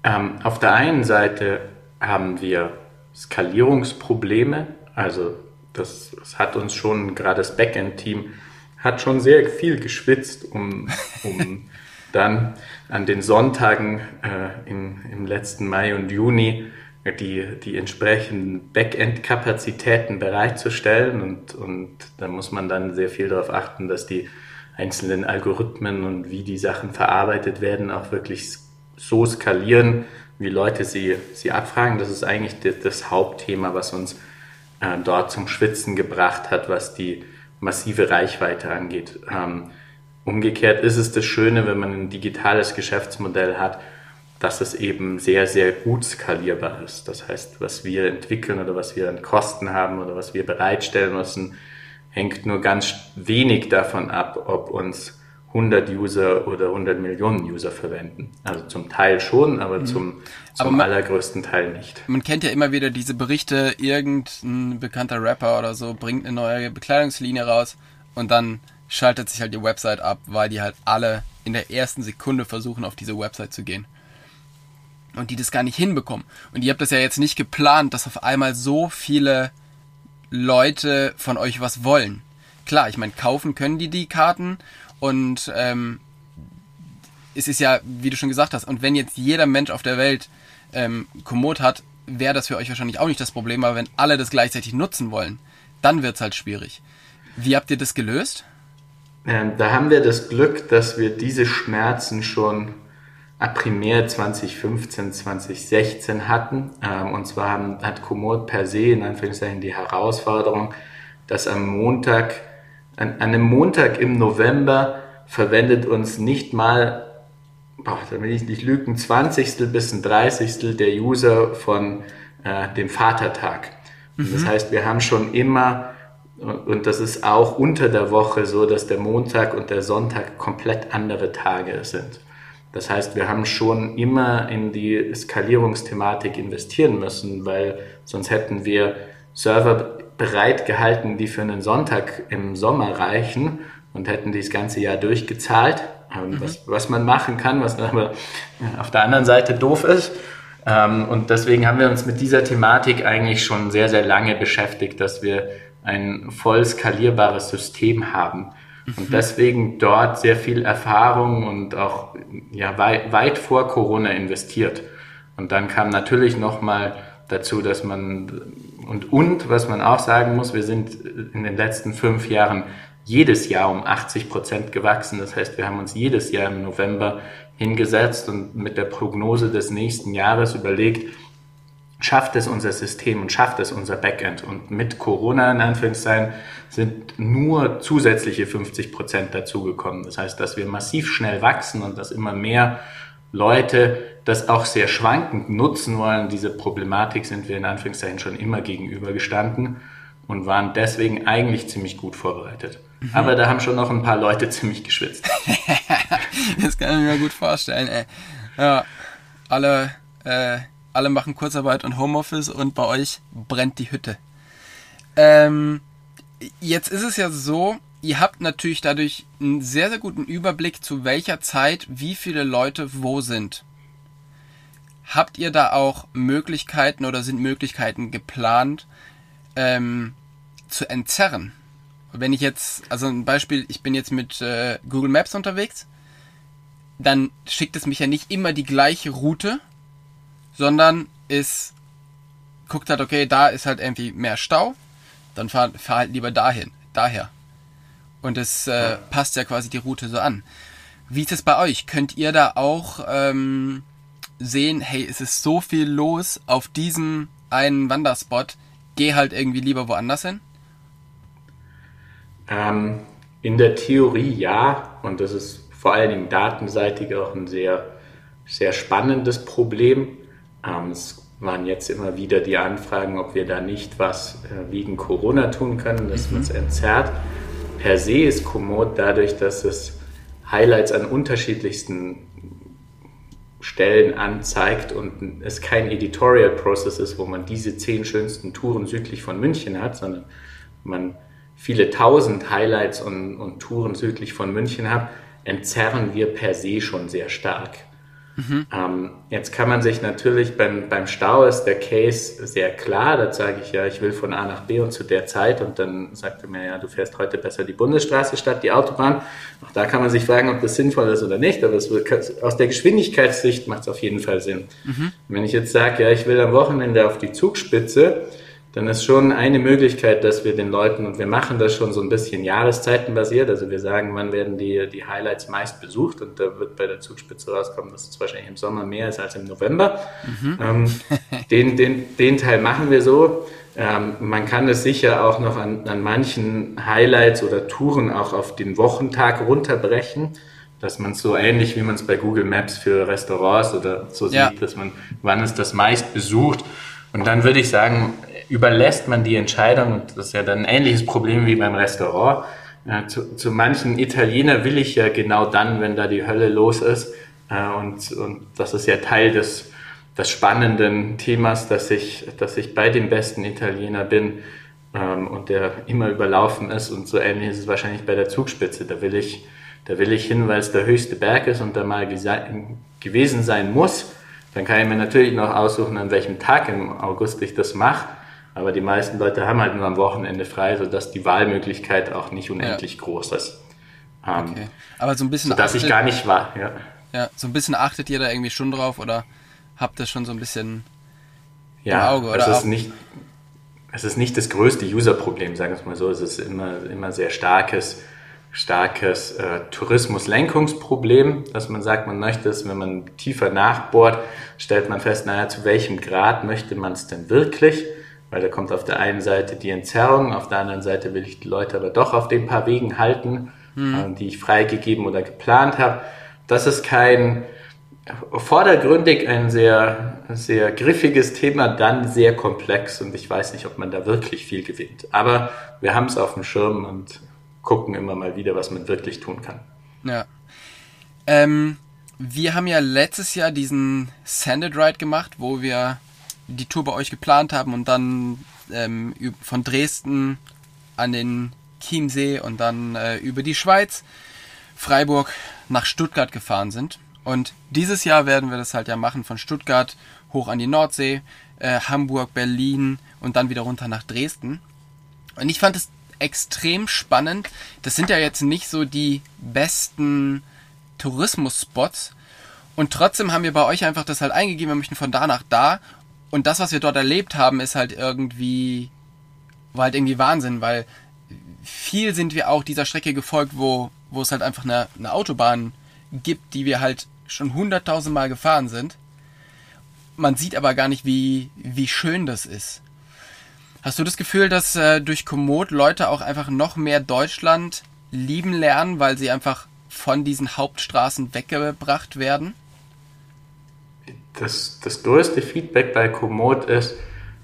Ähm, auf der einen Seite haben wir Skalierungsprobleme, also das, das hat uns schon, gerade das Backend-Team, hat schon sehr viel geschwitzt, um, um dann an den Sonntagen äh, im, im letzten Mai und Juni die, die entsprechenden Backend-Kapazitäten bereitzustellen. Und, und da muss man dann sehr viel darauf achten, dass die einzelnen Algorithmen und wie die Sachen verarbeitet werden, auch wirklich so skalieren, wie Leute sie, sie abfragen. Das ist eigentlich das Hauptthema, was uns äh, dort zum Schwitzen gebracht hat, was die massive Reichweite angeht. Ähm, umgekehrt ist es das Schöne, wenn man ein digitales Geschäftsmodell hat, dass es eben sehr, sehr gut skalierbar ist. Das heißt, was wir entwickeln oder was wir an Kosten haben oder was wir bereitstellen müssen, hängt nur ganz wenig davon ab, ob uns 100 User oder 100 Millionen User verwenden. Also zum Teil schon, aber mhm. zum, zum aber man, allergrößten Teil nicht. Man kennt ja immer wieder diese Berichte, irgendein bekannter Rapper oder so bringt eine neue Bekleidungslinie raus und dann schaltet sich halt die Website ab, weil die halt alle in der ersten Sekunde versuchen, auf diese Website zu gehen. Und die das gar nicht hinbekommen. Und ihr habt das ja jetzt nicht geplant, dass auf einmal so viele Leute von euch was wollen. Klar, ich meine, kaufen können die die Karten und ähm, es ist ja, wie du schon gesagt hast, und wenn jetzt jeder Mensch auf der Welt ähm, Komoot hat, wäre das für euch wahrscheinlich auch nicht das Problem, aber wenn alle das gleichzeitig nutzen wollen, dann wird es halt schwierig. Wie habt ihr das gelöst? Ähm, da haben wir das Glück, dass wir diese Schmerzen schon ab primär 2015, 2016 hatten. Ähm, und zwar haben, hat Komoot per se in Anführungszeichen die Herausforderung, dass am Montag an, einem Montag im November verwendet uns nicht mal, boah, da will ich nicht lügen, 20. bis ein 30. der User von äh, dem Vatertag. Mhm. Das heißt, wir haben schon immer Und das ist auch unter der Woche so, dass der Montag und der Sonntag komplett andere Tage sind. Das heißt, wir haben schon immer in die Skalierungsthematik investieren müssen, weil sonst hätten wir Server bereit gehalten, die für einen Sonntag im Sommer reichen und hätten die das ganze Jahr durchgezahlt. Ähm, mhm. Was, was man machen kann, was aber auf der anderen Seite doof ist. Ähm, und deswegen haben wir uns mit dieser Thematik eigentlich schon sehr, sehr lange beschäftigt, dass wir ein voll skalierbares System haben. Und mhm. deswegen dort sehr viel Erfahrung und auch ja, weit, weit vor Corona investiert. Und dann kam natürlich nochmal dazu, dass man und und was man auch sagen muss, wir sind in den letzten fünf Jahren jedes Jahr um 80 Prozent gewachsen. Das heißt, wir haben uns jedes Jahr im November hingesetzt und mit der Prognose des nächsten Jahres überlegt, schafft es unser System und schafft es unser Backend. Und mit Corona in Anführungszeichen sind nur zusätzliche 50 Prozent dazugekommen. Das heißt, dass wir massiv schnell wachsen und dass immer mehr Leute das auch sehr schwankend nutzen wollen. Diese Problematik sind wir in Anführungszeichen schon immer gegenübergestanden und waren deswegen eigentlich ziemlich gut vorbereitet. Mhm. Aber da haben schon noch ein paar Leute ziemlich geschwitzt. das kann ich mir gut vorstellen. Ey. Ja, alle, äh, alle machen Kurzarbeit und Homeoffice und bei euch brennt die Hütte. Ähm, jetzt ist es ja so, ihr habt natürlich dadurch einen sehr, sehr guten Überblick, zu welcher Zeit wie viele Leute wo sind. Habt ihr da auch Möglichkeiten oder sind Möglichkeiten geplant ähm, zu entzerren? Wenn ich jetzt, also ein Beispiel, ich bin jetzt mit äh, Google Maps unterwegs, dann schickt es mich ja nicht immer die gleiche Route, sondern es guckt halt, okay, da ist halt irgendwie mehr Stau, dann fahr, fahr halt lieber dahin, daher. Und es äh, passt ja quasi die Route so an. Wie ist es bei euch? Könnt ihr da auch ähm, sehen, hey, es ist so viel los auf diesem einen Wanderspot, geh halt irgendwie lieber woanders hin? Ähm, in der Theorie ja, und das ist vor allen Dingen datenseitig auch ein sehr, sehr spannendes Problem. Ähm, es waren jetzt immer wieder die Anfragen, ob wir da nicht was äh, wegen Corona tun können, dass mhm. man es entzerrt. Per se ist Komoot dadurch, dass es Highlights an unterschiedlichsten Stellen anzeigt und es kein Editorial Process ist, wo man diese zehn schönsten Touren südlich von München hat, sondern man viele tausend Highlights und, und Touren südlich von München hat, entzerren wir per se schon sehr stark. Mhm. Ähm, jetzt kann man sich natürlich beim, beim Stau ist der Case sehr klar. Da sage ich ja, ich will von A nach B und zu der Zeit und dann sagt er mir, ja, du fährst heute besser die Bundesstraße statt die Autobahn. Auch da kann man sich fragen, ob das sinnvoll ist oder nicht, aber wird, aus der Geschwindigkeitssicht macht es auf jeden Fall Sinn. Mhm. Wenn ich jetzt sage, ja, ich will am Wochenende auf die Zugspitze, dann ist schon eine Möglichkeit, dass wir den Leuten, und wir machen das schon so ein bisschen jahreszeitenbasiert, also wir sagen, wann werden die, die Highlights meist besucht und da wird bei der Zugspitze rauskommen, dass es wahrscheinlich im Sommer mehr ist als im November. Mhm. Ähm, den, den, den Teil machen wir so. Ähm, man kann es sicher auch noch an, an manchen Highlights oder Touren auch auf den Wochentag runterbrechen dass man so ähnlich wie man es bei Google Maps für Restaurants oder so ja. sieht, dass man, wann ist das meist besucht. Und dann würde ich sagen, überlässt man die Entscheidung, und das ist ja dann ein ähnliches Problem wie beim Restaurant, äh, zu, zu manchen Italiener will ich ja genau dann, wenn da die Hölle los ist. Äh, und, und das ist ja Teil des, des spannenden Themas, dass ich, dass ich bei dem besten Italiener bin ähm, und der immer überlaufen ist. Und so ähnlich ist es wahrscheinlich bei der Zugspitze. Da will ich, da will ich hin, weil es der höchste Berg ist und da mal gewesen sein muss. Dann kann ich mir natürlich noch aussuchen, an welchem Tag im August ich das mache. Aber die meisten Leute haben halt nur am Wochenende frei, sodass die Wahlmöglichkeit auch nicht unendlich ja. groß ist. Ähm, okay. Aber so ein bisschen. Dass ich gar nicht war, ja. Ja, so ein bisschen achtet ihr da irgendwie schon drauf oder habt ihr schon so ein bisschen ja, im Auge? Oder es ist nicht, es ist nicht das größte User-Problem, sagen wir es mal so. Es ist immer, immer sehr starkes, starkes äh, Tourismuslenkungsproblem, dass man sagt, man möchte es, wenn man tiefer nachbohrt, stellt man fest, naja, zu welchem Grad möchte man es denn wirklich? Weil da kommt auf der einen Seite die Entzerrung, auf der anderen Seite will ich die Leute aber doch auf den paar Wegen halten, mhm. die ich freigegeben oder geplant habe. Das ist kein, vordergründig ein sehr, sehr griffiges Thema, dann sehr komplex und ich weiß nicht, ob man da wirklich viel gewinnt. Aber wir haben es auf dem Schirm und gucken immer mal wieder, was man wirklich tun kann. Ja. Ähm, wir haben ja letztes Jahr diesen Sanded Ride gemacht, wo wir die Tour bei euch geplant haben und dann ähm, von Dresden an den Chiemsee und dann äh, über die Schweiz, Freiburg nach Stuttgart gefahren sind. Und dieses Jahr werden wir das halt ja machen von Stuttgart hoch an die Nordsee, äh, Hamburg, Berlin und dann wieder runter nach Dresden. Und ich fand es extrem spannend. Das sind ja jetzt nicht so die besten Tourismus-Spots. Und trotzdem haben wir bei euch einfach das halt eingegeben, wir möchten von da nach da. Und das, was wir dort erlebt haben, ist halt irgendwie, war halt irgendwie Wahnsinn, weil viel sind wir auch dieser Strecke gefolgt, wo, wo es halt einfach eine, eine Autobahn gibt, die wir halt schon hunderttausend Mal gefahren sind. Man sieht aber gar nicht, wie, wie schön das ist. Hast du das Gefühl, dass äh, durch Komoot Leute auch einfach noch mehr Deutschland lieben lernen, weil sie einfach von diesen Hauptstraßen weggebracht werden? Das, das größte Feedback bei Komoot ist,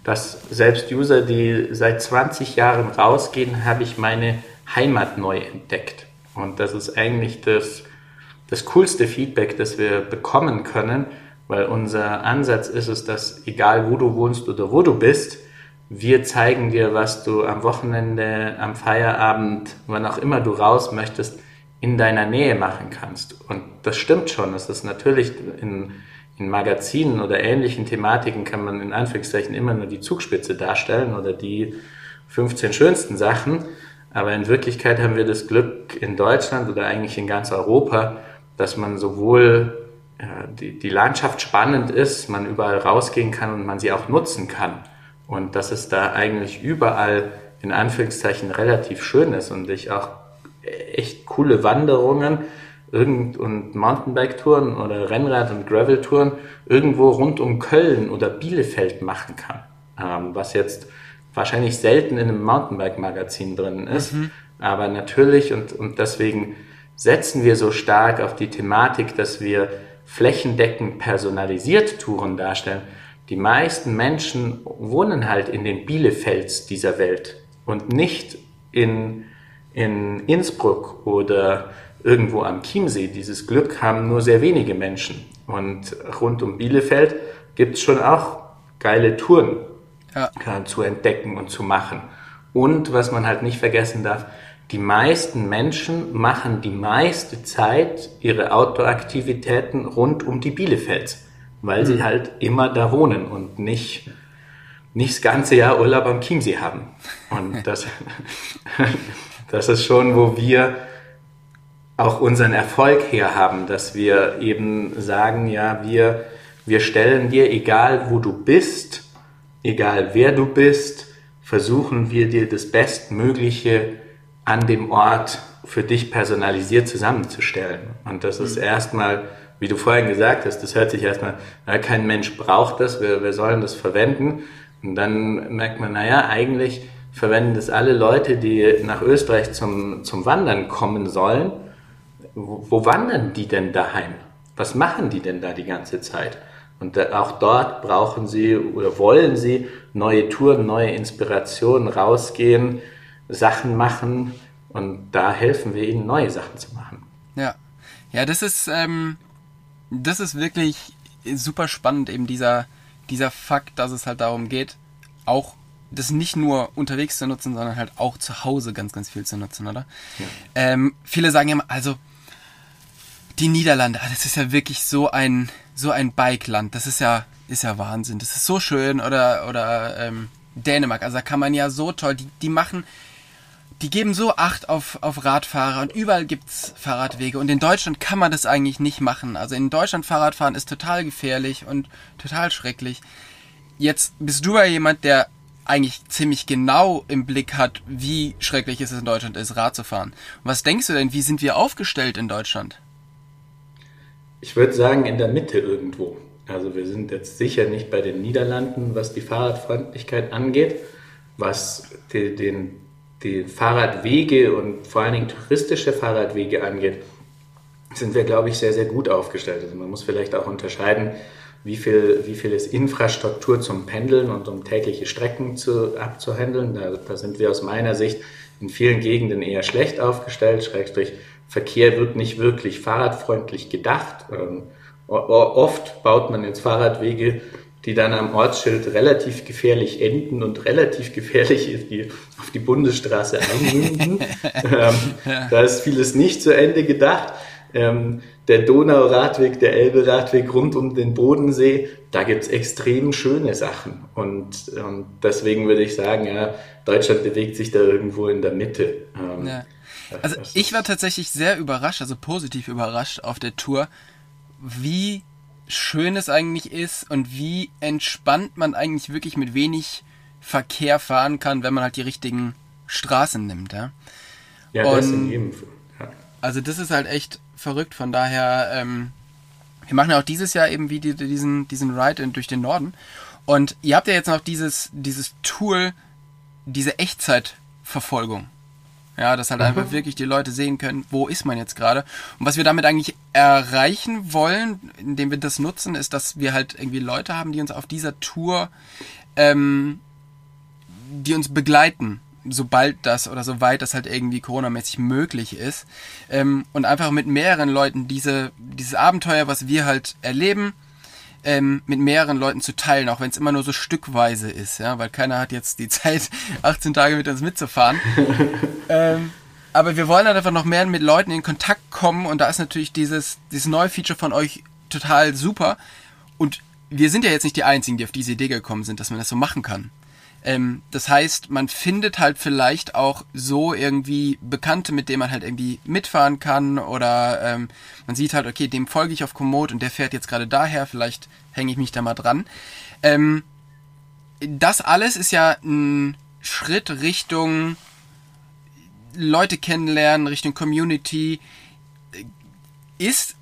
dass selbst User, die seit 20 Jahren rausgehen, habe ich meine Heimat neu entdeckt. Und das ist eigentlich das, das coolste Feedback, das wir bekommen können, weil unser Ansatz ist es, dass egal wo du wohnst oder wo du bist, wir zeigen dir, was du am Wochenende, am Feierabend, wann auch immer du raus möchtest, in deiner Nähe machen kannst. Und das stimmt schon. Es ist natürlich in, in Magazinen oder ähnlichen Thematiken kann man in Anführungszeichen immer nur die Zugspitze darstellen oder die 15 schönsten Sachen. Aber in Wirklichkeit haben wir das Glück in Deutschland oder eigentlich in ganz Europa, dass man sowohl ja, die, die Landschaft spannend ist, man überall rausgehen kann und man sie auch nutzen kann. Und dass es da eigentlich überall in Anführungszeichen relativ schön ist und ich auch echt coole Wanderungen irgend und Mountainbike-Touren oder Rennrad- und Gravel-Touren irgendwo rund um Köln oder Bielefeld machen kann. Ähm, was jetzt wahrscheinlich selten in einem Mountainbike-Magazin drin ist. Mhm. Aber natürlich und, und deswegen setzen wir so stark auf die Thematik, dass wir flächendeckend personalisiert Touren darstellen. Die meisten Menschen wohnen halt in den Bielefelds dieser Welt und nicht in, in Innsbruck oder irgendwo am Chiemsee. Dieses Glück haben nur sehr wenige Menschen. Und rund um Bielefeld gibt es schon auch geile Touren ja. zu entdecken und zu machen. Und was man halt nicht vergessen darf, die meisten Menschen machen die meiste Zeit ihre Outdoor-Aktivitäten rund um die Bielefelds, weil mhm. sie halt immer da wohnen und nicht, nicht das ganze Jahr Urlaub am Chiemsee haben. Und das, das ist schon, wo wir auch unseren Erfolg her haben, dass wir eben sagen, ja, wir, wir stellen dir, egal wo du bist, egal wer du bist, versuchen wir dir das Bestmögliche an dem Ort für dich personalisiert zusammenzustellen. Und das ist mhm. erstmal, wie du vorhin gesagt hast, das hört sich erstmal, na, kein Mensch braucht das, wir, wir sollen das verwenden. Und dann merkt man, naja, eigentlich verwenden das alle Leute, die nach Österreich zum, zum Wandern kommen sollen. Wo, wo wandern die denn daheim? Was machen die denn da die ganze Zeit? Und auch dort brauchen sie oder wollen sie neue Touren, neue Inspirationen, rausgehen, Sachen machen und da helfen wir ihnen, neue Sachen zu machen. Ja, ja, das ist, ähm, das ist wirklich super spannend, eben dieser, dieser Fakt, dass es halt darum geht, auch das nicht nur unterwegs zu nutzen, sondern halt auch zu Hause ganz, ganz viel zu nutzen, oder? Ja. Ähm, viele sagen immer, also die Niederlande, ah, das ist ja wirklich so ein so ein Bikeland. Das ist ja ist ja Wahnsinn. Das ist so schön oder oder ähm, Dänemark. Also da kann man ja so toll. Die die machen die geben so Acht auf, auf Radfahrer und überall gibt's Fahrradwege und in Deutschland kann man das eigentlich nicht machen. Also in Deutschland Fahrradfahren ist total gefährlich und total schrecklich. Jetzt bist du ja jemand, der eigentlich ziemlich genau im Blick hat, wie schrecklich es in Deutschland ist, Rad zu fahren. was denkst du denn, wie sind wir aufgestellt in Deutschland? Ich würde sagen, in der Mitte irgendwo. Also wir sind jetzt sicher nicht bei den Niederlanden, was die Fahrradfreundlichkeit angeht, was die, den, die Fahrradwege und vor allen Dingen touristische Fahrradwege angeht, sind wir, glaube ich, sehr, sehr gut aufgestellt. Also man muss vielleicht auch unterscheiden, wie viel, wie viel ist Infrastruktur zum Pendeln und um tägliche Strecken zu, abzuhandeln. Da, da sind wir aus meiner Sicht in vielen Gegenden eher schlecht aufgestellt. Schrägstrich Verkehr wird nicht wirklich fahrradfreundlich gedacht. Ähm, oft baut man jetzt Fahrradwege, die dann am Ortsschild relativ gefährlich enden und relativ gefährlich ist, die auf die Bundesstraße einmünden. ähm, da ist vieles nicht zu Ende gedacht. Ähm, der Donauradweg, der Elbe-Radweg rund um den Bodensee, da gibt's extrem schöne Sachen. Und ähm, deswegen würde ich sagen, ja, Deutschland bewegt sich da irgendwo in der Mitte. Ähm, ja. Also ich war tatsächlich sehr überrascht, also positiv überrascht auf der Tour, wie schön es eigentlich ist und wie entspannt man eigentlich wirklich mit wenig Verkehr fahren kann, wenn man halt die richtigen Straßen nimmt. Ja, ja das in jedem Fall. Ja. Also das ist halt echt verrückt, von daher, ähm, wir machen ja auch dieses Jahr eben wie die, diesen, diesen Ride durch den Norden. Und ihr habt ja jetzt noch dieses, dieses Tool, diese Echtzeitverfolgung. Ja, dass halt mhm. einfach wirklich die Leute sehen können, wo ist man jetzt gerade. Und was wir damit eigentlich erreichen wollen, indem wir das nutzen, ist, dass wir halt irgendwie Leute haben, die uns auf dieser Tour, ähm, die uns begleiten, sobald das oder soweit das halt irgendwie coronamäßig möglich ist. Ähm, und einfach mit mehreren Leuten diese, dieses Abenteuer, was wir halt erleben, ähm, mit mehreren Leuten zu teilen, auch wenn es immer nur so stückweise ist, ja, weil keiner hat jetzt die Zeit, 18 Tage mit uns mitzufahren. ähm, aber wir wollen halt einfach noch mehr mit Leuten in Kontakt kommen und da ist natürlich dieses, dieses neue Feature von euch total super. Und wir sind ja jetzt nicht die Einzigen, die auf diese Idee gekommen sind, dass man das so machen kann. Ähm, das heißt, man findet halt vielleicht auch so irgendwie Bekannte, mit denen man halt irgendwie mitfahren kann oder ähm, man sieht halt, okay, dem folge ich auf Komoot und der fährt jetzt gerade daher, vielleicht hänge ich mich da mal dran. Ähm, das alles ist ja ein Schritt Richtung Leute kennenlernen, Richtung Community. Ist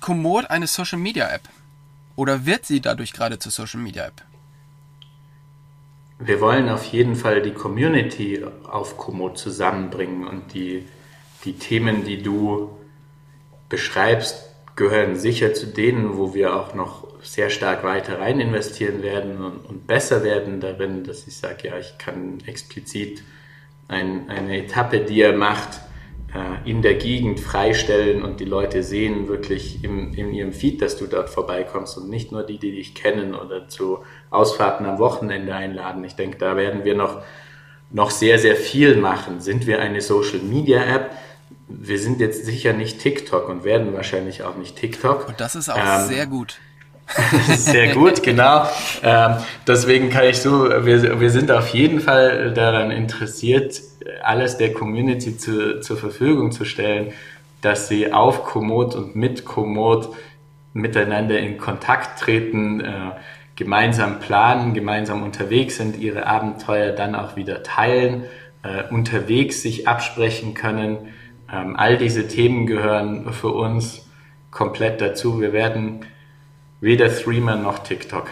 Komoot eine Social Media App? Oder wird sie dadurch gerade zur Social Media App? Wir wollen auf jeden Fall die Community auf Komoot zusammenbringen und die, die Themen, die du beschreibst, gehören sicher zu denen, wo wir auch noch sehr stark weiter rein investieren werden und, und besser werden darin, dass ich sage, ja, ich kann explizit ein, eine Etappe, die er macht, in der Gegend freistellen und die Leute sehen wirklich im, in ihrem Feed, dass du dort vorbeikommst und nicht nur die, die dich kennen oder zu Ausfahrten am Wochenende einladen. Ich denke, da werden wir noch, noch sehr, sehr viel machen. Sind wir eine Social Media App? Wir sind jetzt sicher nicht TikTok und werden wahrscheinlich auch nicht TikTok. Und das ist auch ähm, sehr gut. Sehr gut, genau. Ähm, deswegen kann ich so, wir, wir sind auf jeden Fall daran interessiert, alles der Community zu, zur Verfügung zu stellen, dass sie auf Komoot und mit Komoot miteinander in Kontakt treten, äh, gemeinsam planen, gemeinsam unterwegs sind, ihre Abenteuer dann auch wieder teilen, äh, unterwegs sich absprechen können. Ähm, all diese Themen gehören für uns komplett dazu. Wir werden Weder Threema noch TikTok.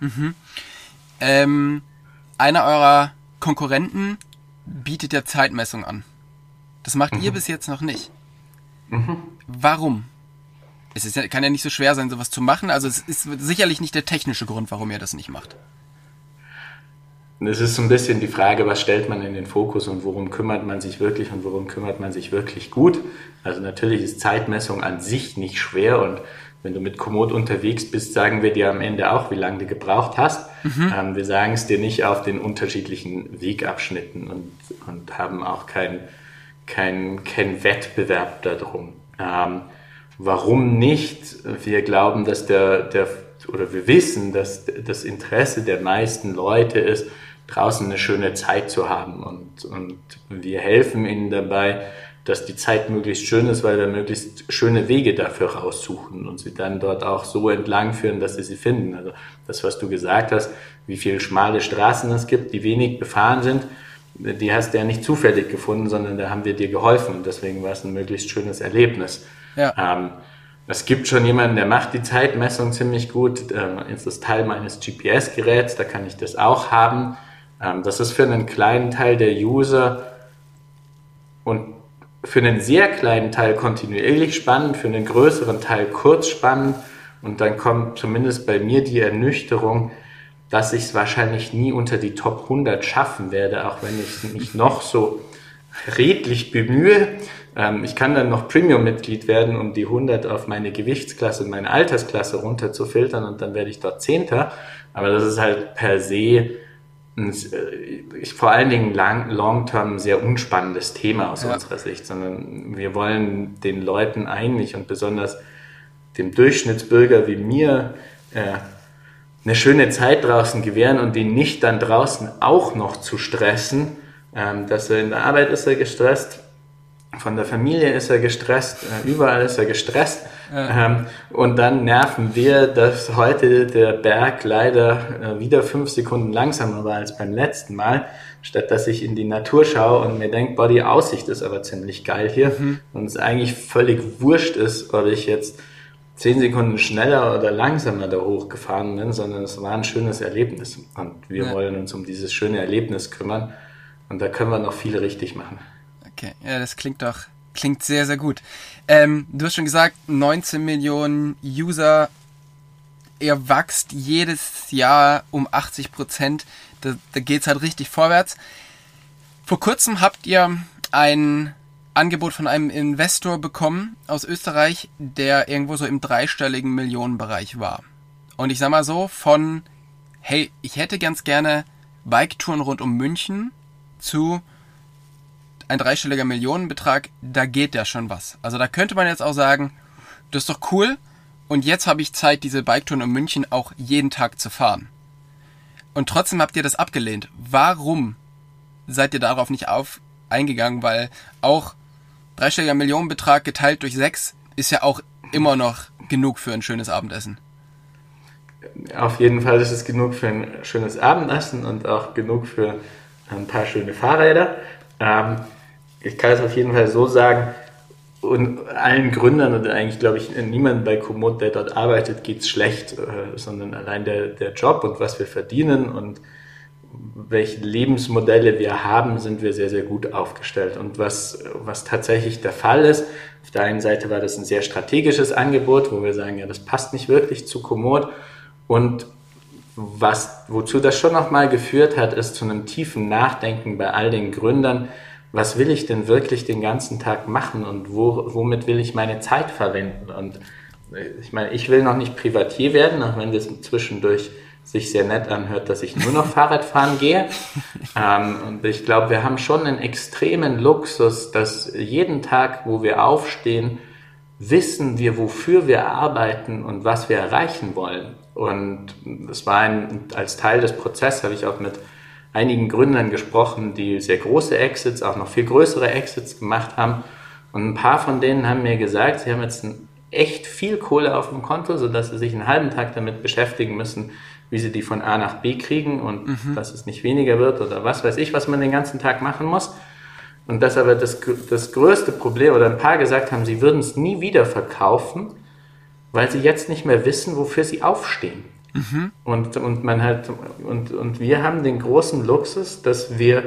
Mhm. Ähm, einer eurer Konkurrenten bietet ja Zeitmessung an. Das macht mhm. ihr bis jetzt noch nicht. Mhm. Warum? Es ist ja, kann ja nicht so schwer sein, sowas zu machen. Also es ist sicherlich nicht der technische Grund, warum ihr das nicht macht. Es ist so ein bisschen die Frage, was stellt man in den Fokus und worum kümmert man sich wirklich und worum kümmert man sich wirklich gut. Also natürlich ist Zeitmessung an sich nicht schwer und wenn du mit Komoot unterwegs bist, sagen wir dir am Ende auch, wie lange du gebraucht hast. Mhm. Ähm, wir sagen es dir nicht auf den unterschiedlichen Wegabschnitten und, und haben auch keinen kein, kein Wettbewerb darum. Ähm, warum nicht? Wir glauben, dass der, der, oder wir wissen, dass das Interesse der meisten Leute ist, draußen eine schöne Zeit zu haben. Und, und wir helfen ihnen dabei, dass die Zeit möglichst schön ist, weil wir möglichst schöne Wege dafür raussuchen und sie dann dort auch so entlang führen, dass sie sie finden. Also das, was du gesagt hast, wie viele schmale Straßen es gibt, die wenig befahren sind, die hast du ja nicht zufällig gefunden, sondern da haben wir dir geholfen und deswegen war es ein möglichst schönes Erlebnis. Ja. Ähm, es gibt schon jemanden, der macht die Zeitmessung ziemlich gut. Ähm, ist das Teil meines GPS-Geräts, da kann ich das auch haben. Ähm, das ist für einen kleinen Teil der User und für einen sehr kleinen Teil kontinuierlich spannend, für einen größeren Teil kurz spannend. Und dann kommt zumindest bei mir die Ernüchterung, dass ich es wahrscheinlich nie unter die Top 100 schaffen werde, auch wenn ich mich noch so redlich bemühe. Ähm, ich kann dann noch Premium-Mitglied werden, um die 100 auf meine Gewichtsklasse, meine Altersklasse runterzufiltern und dann werde ich dort Zehnter. Aber das ist halt per se äh, vor allen Dingen long-term ein sehr unspannendes Thema aus ja. unserer Sicht, sondern wir wollen den Leuten eigentlich und besonders dem Durchschnittsbürger wie mir äh, eine schöne Zeit draußen gewähren und ihn nicht dann draußen auch noch zu stressen, ähm, dass er in der Arbeit ist er gestresst, von der Familie ist er gestresst, äh, überall ist er gestresst. Ja. Ähm, und dann nerven wir, dass heute der Berg leider äh, wieder fünf Sekunden langsamer war als beim letzten Mal, statt dass ich in die Natur schaue und mir denke, boah, die Aussicht ist aber ziemlich geil hier. Mhm. Und es eigentlich völlig wurscht ist, ob ich jetzt zehn Sekunden schneller oder langsamer da hochgefahren bin, sondern es war ein schönes Erlebnis. Und wir ja. wollen uns um dieses schöne Erlebnis kümmern. Und da können wir noch viel richtig machen. Okay, ja, das klingt doch, klingt sehr, sehr gut. Ähm, du hast schon gesagt, 19 Millionen User, ihr wächst jedes Jahr um 80 Prozent. Da, da geht es halt richtig vorwärts. Vor kurzem habt ihr ein Angebot von einem Investor bekommen aus Österreich, der irgendwo so im dreistelligen Millionenbereich war. Und ich sag mal so, von, hey, ich hätte ganz gerne Biketouren rund um München zu ein dreistelliger Millionenbetrag, da geht ja schon was. Also da könnte man jetzt auch sagen, das ist doch cool und jetzt habe ich Zeit, diese Biketouren um München auch jeden Tag zu fahren. Und trotzdem habt ihr das abgelehnt. Warum seid ihr darauf nicht auf eingegangen? Weil auch dreistelliger Millionenbetrag geteilt durch sechs ist ja auch immer noch genug für ein schönes Abendessen. Auf jeden Fall ist es genug für ein schönes Abendessen und auch genug für ein paar schöne Fahrräder. Ähm, ich kann es auf jeden Fall so sagen, und allen Gründern und eigentlich glaube ich niemandem bei Komoot, der dort arbeitet, geht es schlecht, äh, sondern allein der, der Job und was wir verdienen und welche Lebensmodelle wir haben, sind wir sehr, sehr gut aufgestellt. Und was, was tatsächlich der Fall ist, auf der einen Seite war das ein sehr strategisches Angebot, wo wir sagen, ja, das passt nicht wirklich zu Komoot. Und was, wozu das schon nochmal geführt hat, ist zu einem tiefen Nachdenken bei all den Gründern, was will ich denn wirklich den ganzen Tag machen und wo, womit will ich meine Zeit verwenden? Und ich meine, ich will noch nicht Privatier werden, auch wenn das zwischendurch sich sehr nett anhört, dass ich nur noch Fahrrad fahren gehe. Ähm, und ich glaube, wir haben schon einen extremen Luxus, dass jeden Tag, wo wir aufstehen, wissen wir, wofür wir arbeiten und was wir erreichen wollen. Und das war ein, als Teil des Prozesses, habe ich auch mit einigen Gründern gesprochen, die sehr große Exits, auch noch viel größere Exits gemacht haben. Und ein paar von denen haben mir gesagt, sie haben jetzt echt viel Kohle auf dem Konto, sodass sie sich einen halben Tag damit beschäftigen müssen, wie sie die von A nach B kriegen und mhm. dass es nicht weniger wird oder was weiß ich, was man den ganzen Tag machen muss. Und dass aber das, das größte Problem, oder ein paar gesagt haben, sie würden es nie wieder verkaufen, weil sie jetzt nicht mehr wissen, wofür sie aufstehen. Mhm. Und, und man halt, und, und wir haben den großen Luxus, dass wir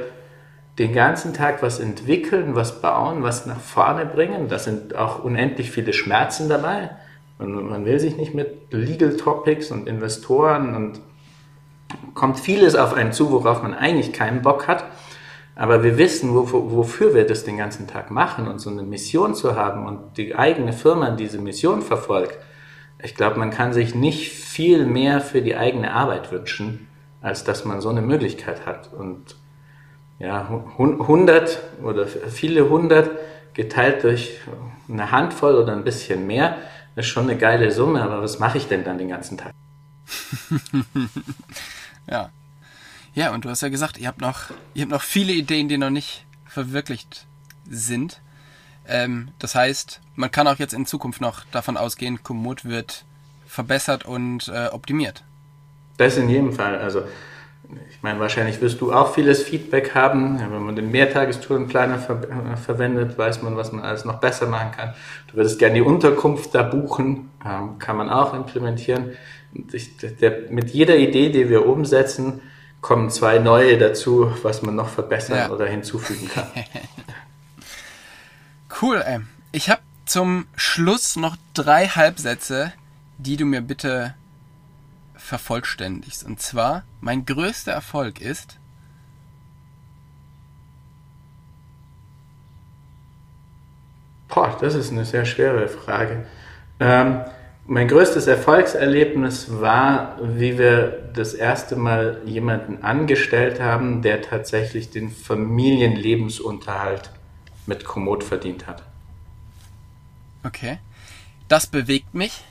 den ganzen Tag was entwickeln, was bauen, was nach vorne bringen. Da sind auch unendlich viele Schmerzen dabei. Und man will sich nicht mit Legal Topics und Investoren und kommt vieles auf einen zu, worauf man eigentlich keinen Bock hat. Aber wir wissen, wofür wir das den ganzen Tag machen und so eine Mission zu haben und die eigene Firma diese Mission verfolgt. Ich glaube, man kann sich nicht viel mehr für die eigene Arbeit wünschen, als dass man so eine Möglichkeit hat. Und ja, 100 oder viele hundert geteilt durch eine Handvoll oder ein bisschen mehr ist schon eine geile Summe, aber was mache ich denn dann den ganzen Tag? ja. Ja, und du hast ja gesagt, ihr habt noch, ihr habt noch viele Ideen, die noch nicht verwirklicht sind. Ähm, das heißt, man kann auch jetzt in Zukunft noch davon ausgehen, Komoot wird verbessert und äh, optimiert. Das in jedem Fall. Also ich meine, wahrscheinlich wirst du auch vieles Feedback haben. Wenn man den Mehrtagestourenplaner ver äh, verwendet, weiß man, was man alles noch besser machen kann. Du würdest gerne die Unterkunft da buchen, ähm, kann man auch implementieren. Ich, der, mit jeder Idee, die wir umsetzen, kommen zwei neue dazu, was man noch verbessern ja. oder hinzufügen kann. Cool, ey. Ich habe zum Schluss noch drei Halbsätze, die du mir bitte vervollständigst. Und zwar, mein größter Erfolg ist. Boah, das ist eine sehr schwere Frage. Ähm, mein größtes Erfolgserlebnis war, wie wir das erste Mal jemanden angestellt haben, der tatsächlich den Familienlebensunterhalt mit Komoot verdient hat. Okay. Das bewegt mich.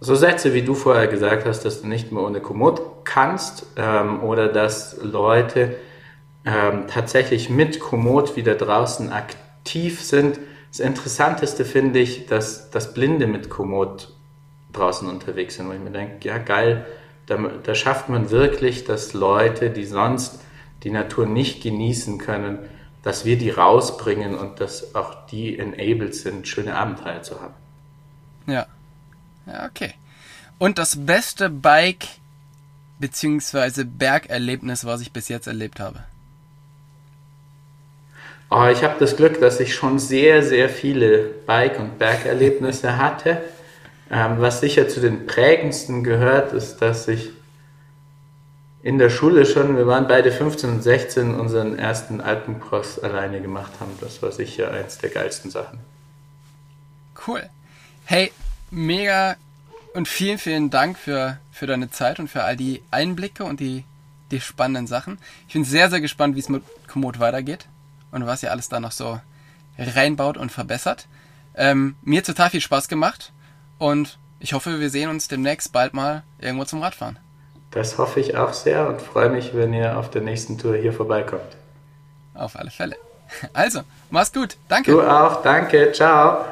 So Sätze, wie du vorher gesagt hast, dass du nicht mehr ohne Komoot kannst ähm, oder dass Leute ähm, tatsächlich mit Komoot wieder draußen aktiv sind. Das Interessanteste finde ich, dass, dass Blinde mit Komoot draußen unterwegs sind, wo ich mir denke, ja geil, da, da schafft man wirklich, dass Leute, die sonst die Natur nicht genießen können, dass wir die rausbringen und dass auch die enabled sind, schöne Abenteuer zu haben. Ja. Ja, okay. Und das beste Bike bzw. Bergerlebnis, was ich bis jetzt erlebt habe? Oh, ich habe das Glück, dass ich schon sehr, sehr viele Bike- und Bergerlebnisse hatte. Ähm, was sicher zu den prägendsten gehört, ist, dass ich in der Schule schon, wir waren beide 15 und 16, unseren ersten Alpencross alleine gemacht haben. Das war sicher eins der geilsten Sachen. Cool. Hey, mega und vielen, vielen Dank für, für deine Zeit und für all die Einblicke und die, die spannenden Sachen. Ich bin sehr, sehr gespannt, wie es mit Komoot weitergeht und was ihr alles da noch so reinbaut und verbessert. Ähm, mir hat total viel Spaß gemacht und ich hoffe, wir sehen uns demnächst bald mal irgendwo zum Radfahren. Das hoffe ich auch sehr und freue mich, wenn ihr auf der nächsten Tour hier vorbeikommt. Auf alle Fälle. Also, mach's gut. Danke. Du auch. Danke. Ciao.